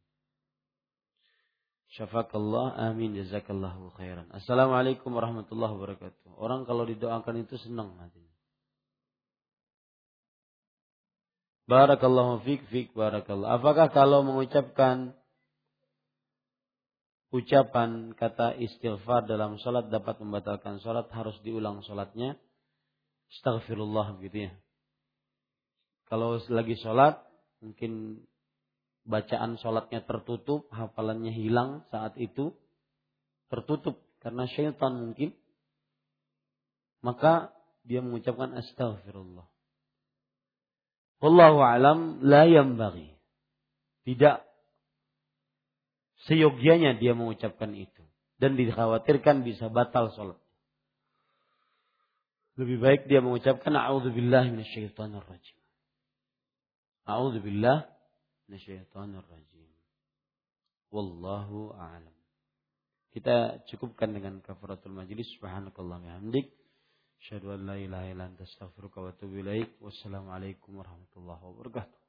Syafakallah, amin, jazakallahu khairan. Assalamualaikum warahmatullahi wabarakatuh. Orang kalau didoakan itu senang hatinya. Barakallahu fik, fik, barakallah. Apakah kalau mengucapkan ucapan kata istighfar dalam sholat dapat membatalkan sholat harus diulang sholatnya? Astaghfirullah gitu ya. Kalau lagi sholat mungkin bacaan sholatnya tertutup, hafalannya hilang saat itu, tertutup karena syaitan mungkin, maka dia mengucapkan astagfirullah. Wallahu alam la bagi. Tidak seyogianya dia mengucapkan itu. Dan dikhawatirkan bisa batal sholat. Lebih baik dia mengucapkan a'udzubillah minasyaitonir rajim. A'udzubillah minasyaitonir rajim. Wallahu a'lam. Kita cukupkan dengan kafaratul majlis. Subhanakallah hamdik. Asyhadu an la ilaha illa anta astaghfiruka wa atubu ilaik. Wassalamualaikum warahmatullahi wabarakatuh.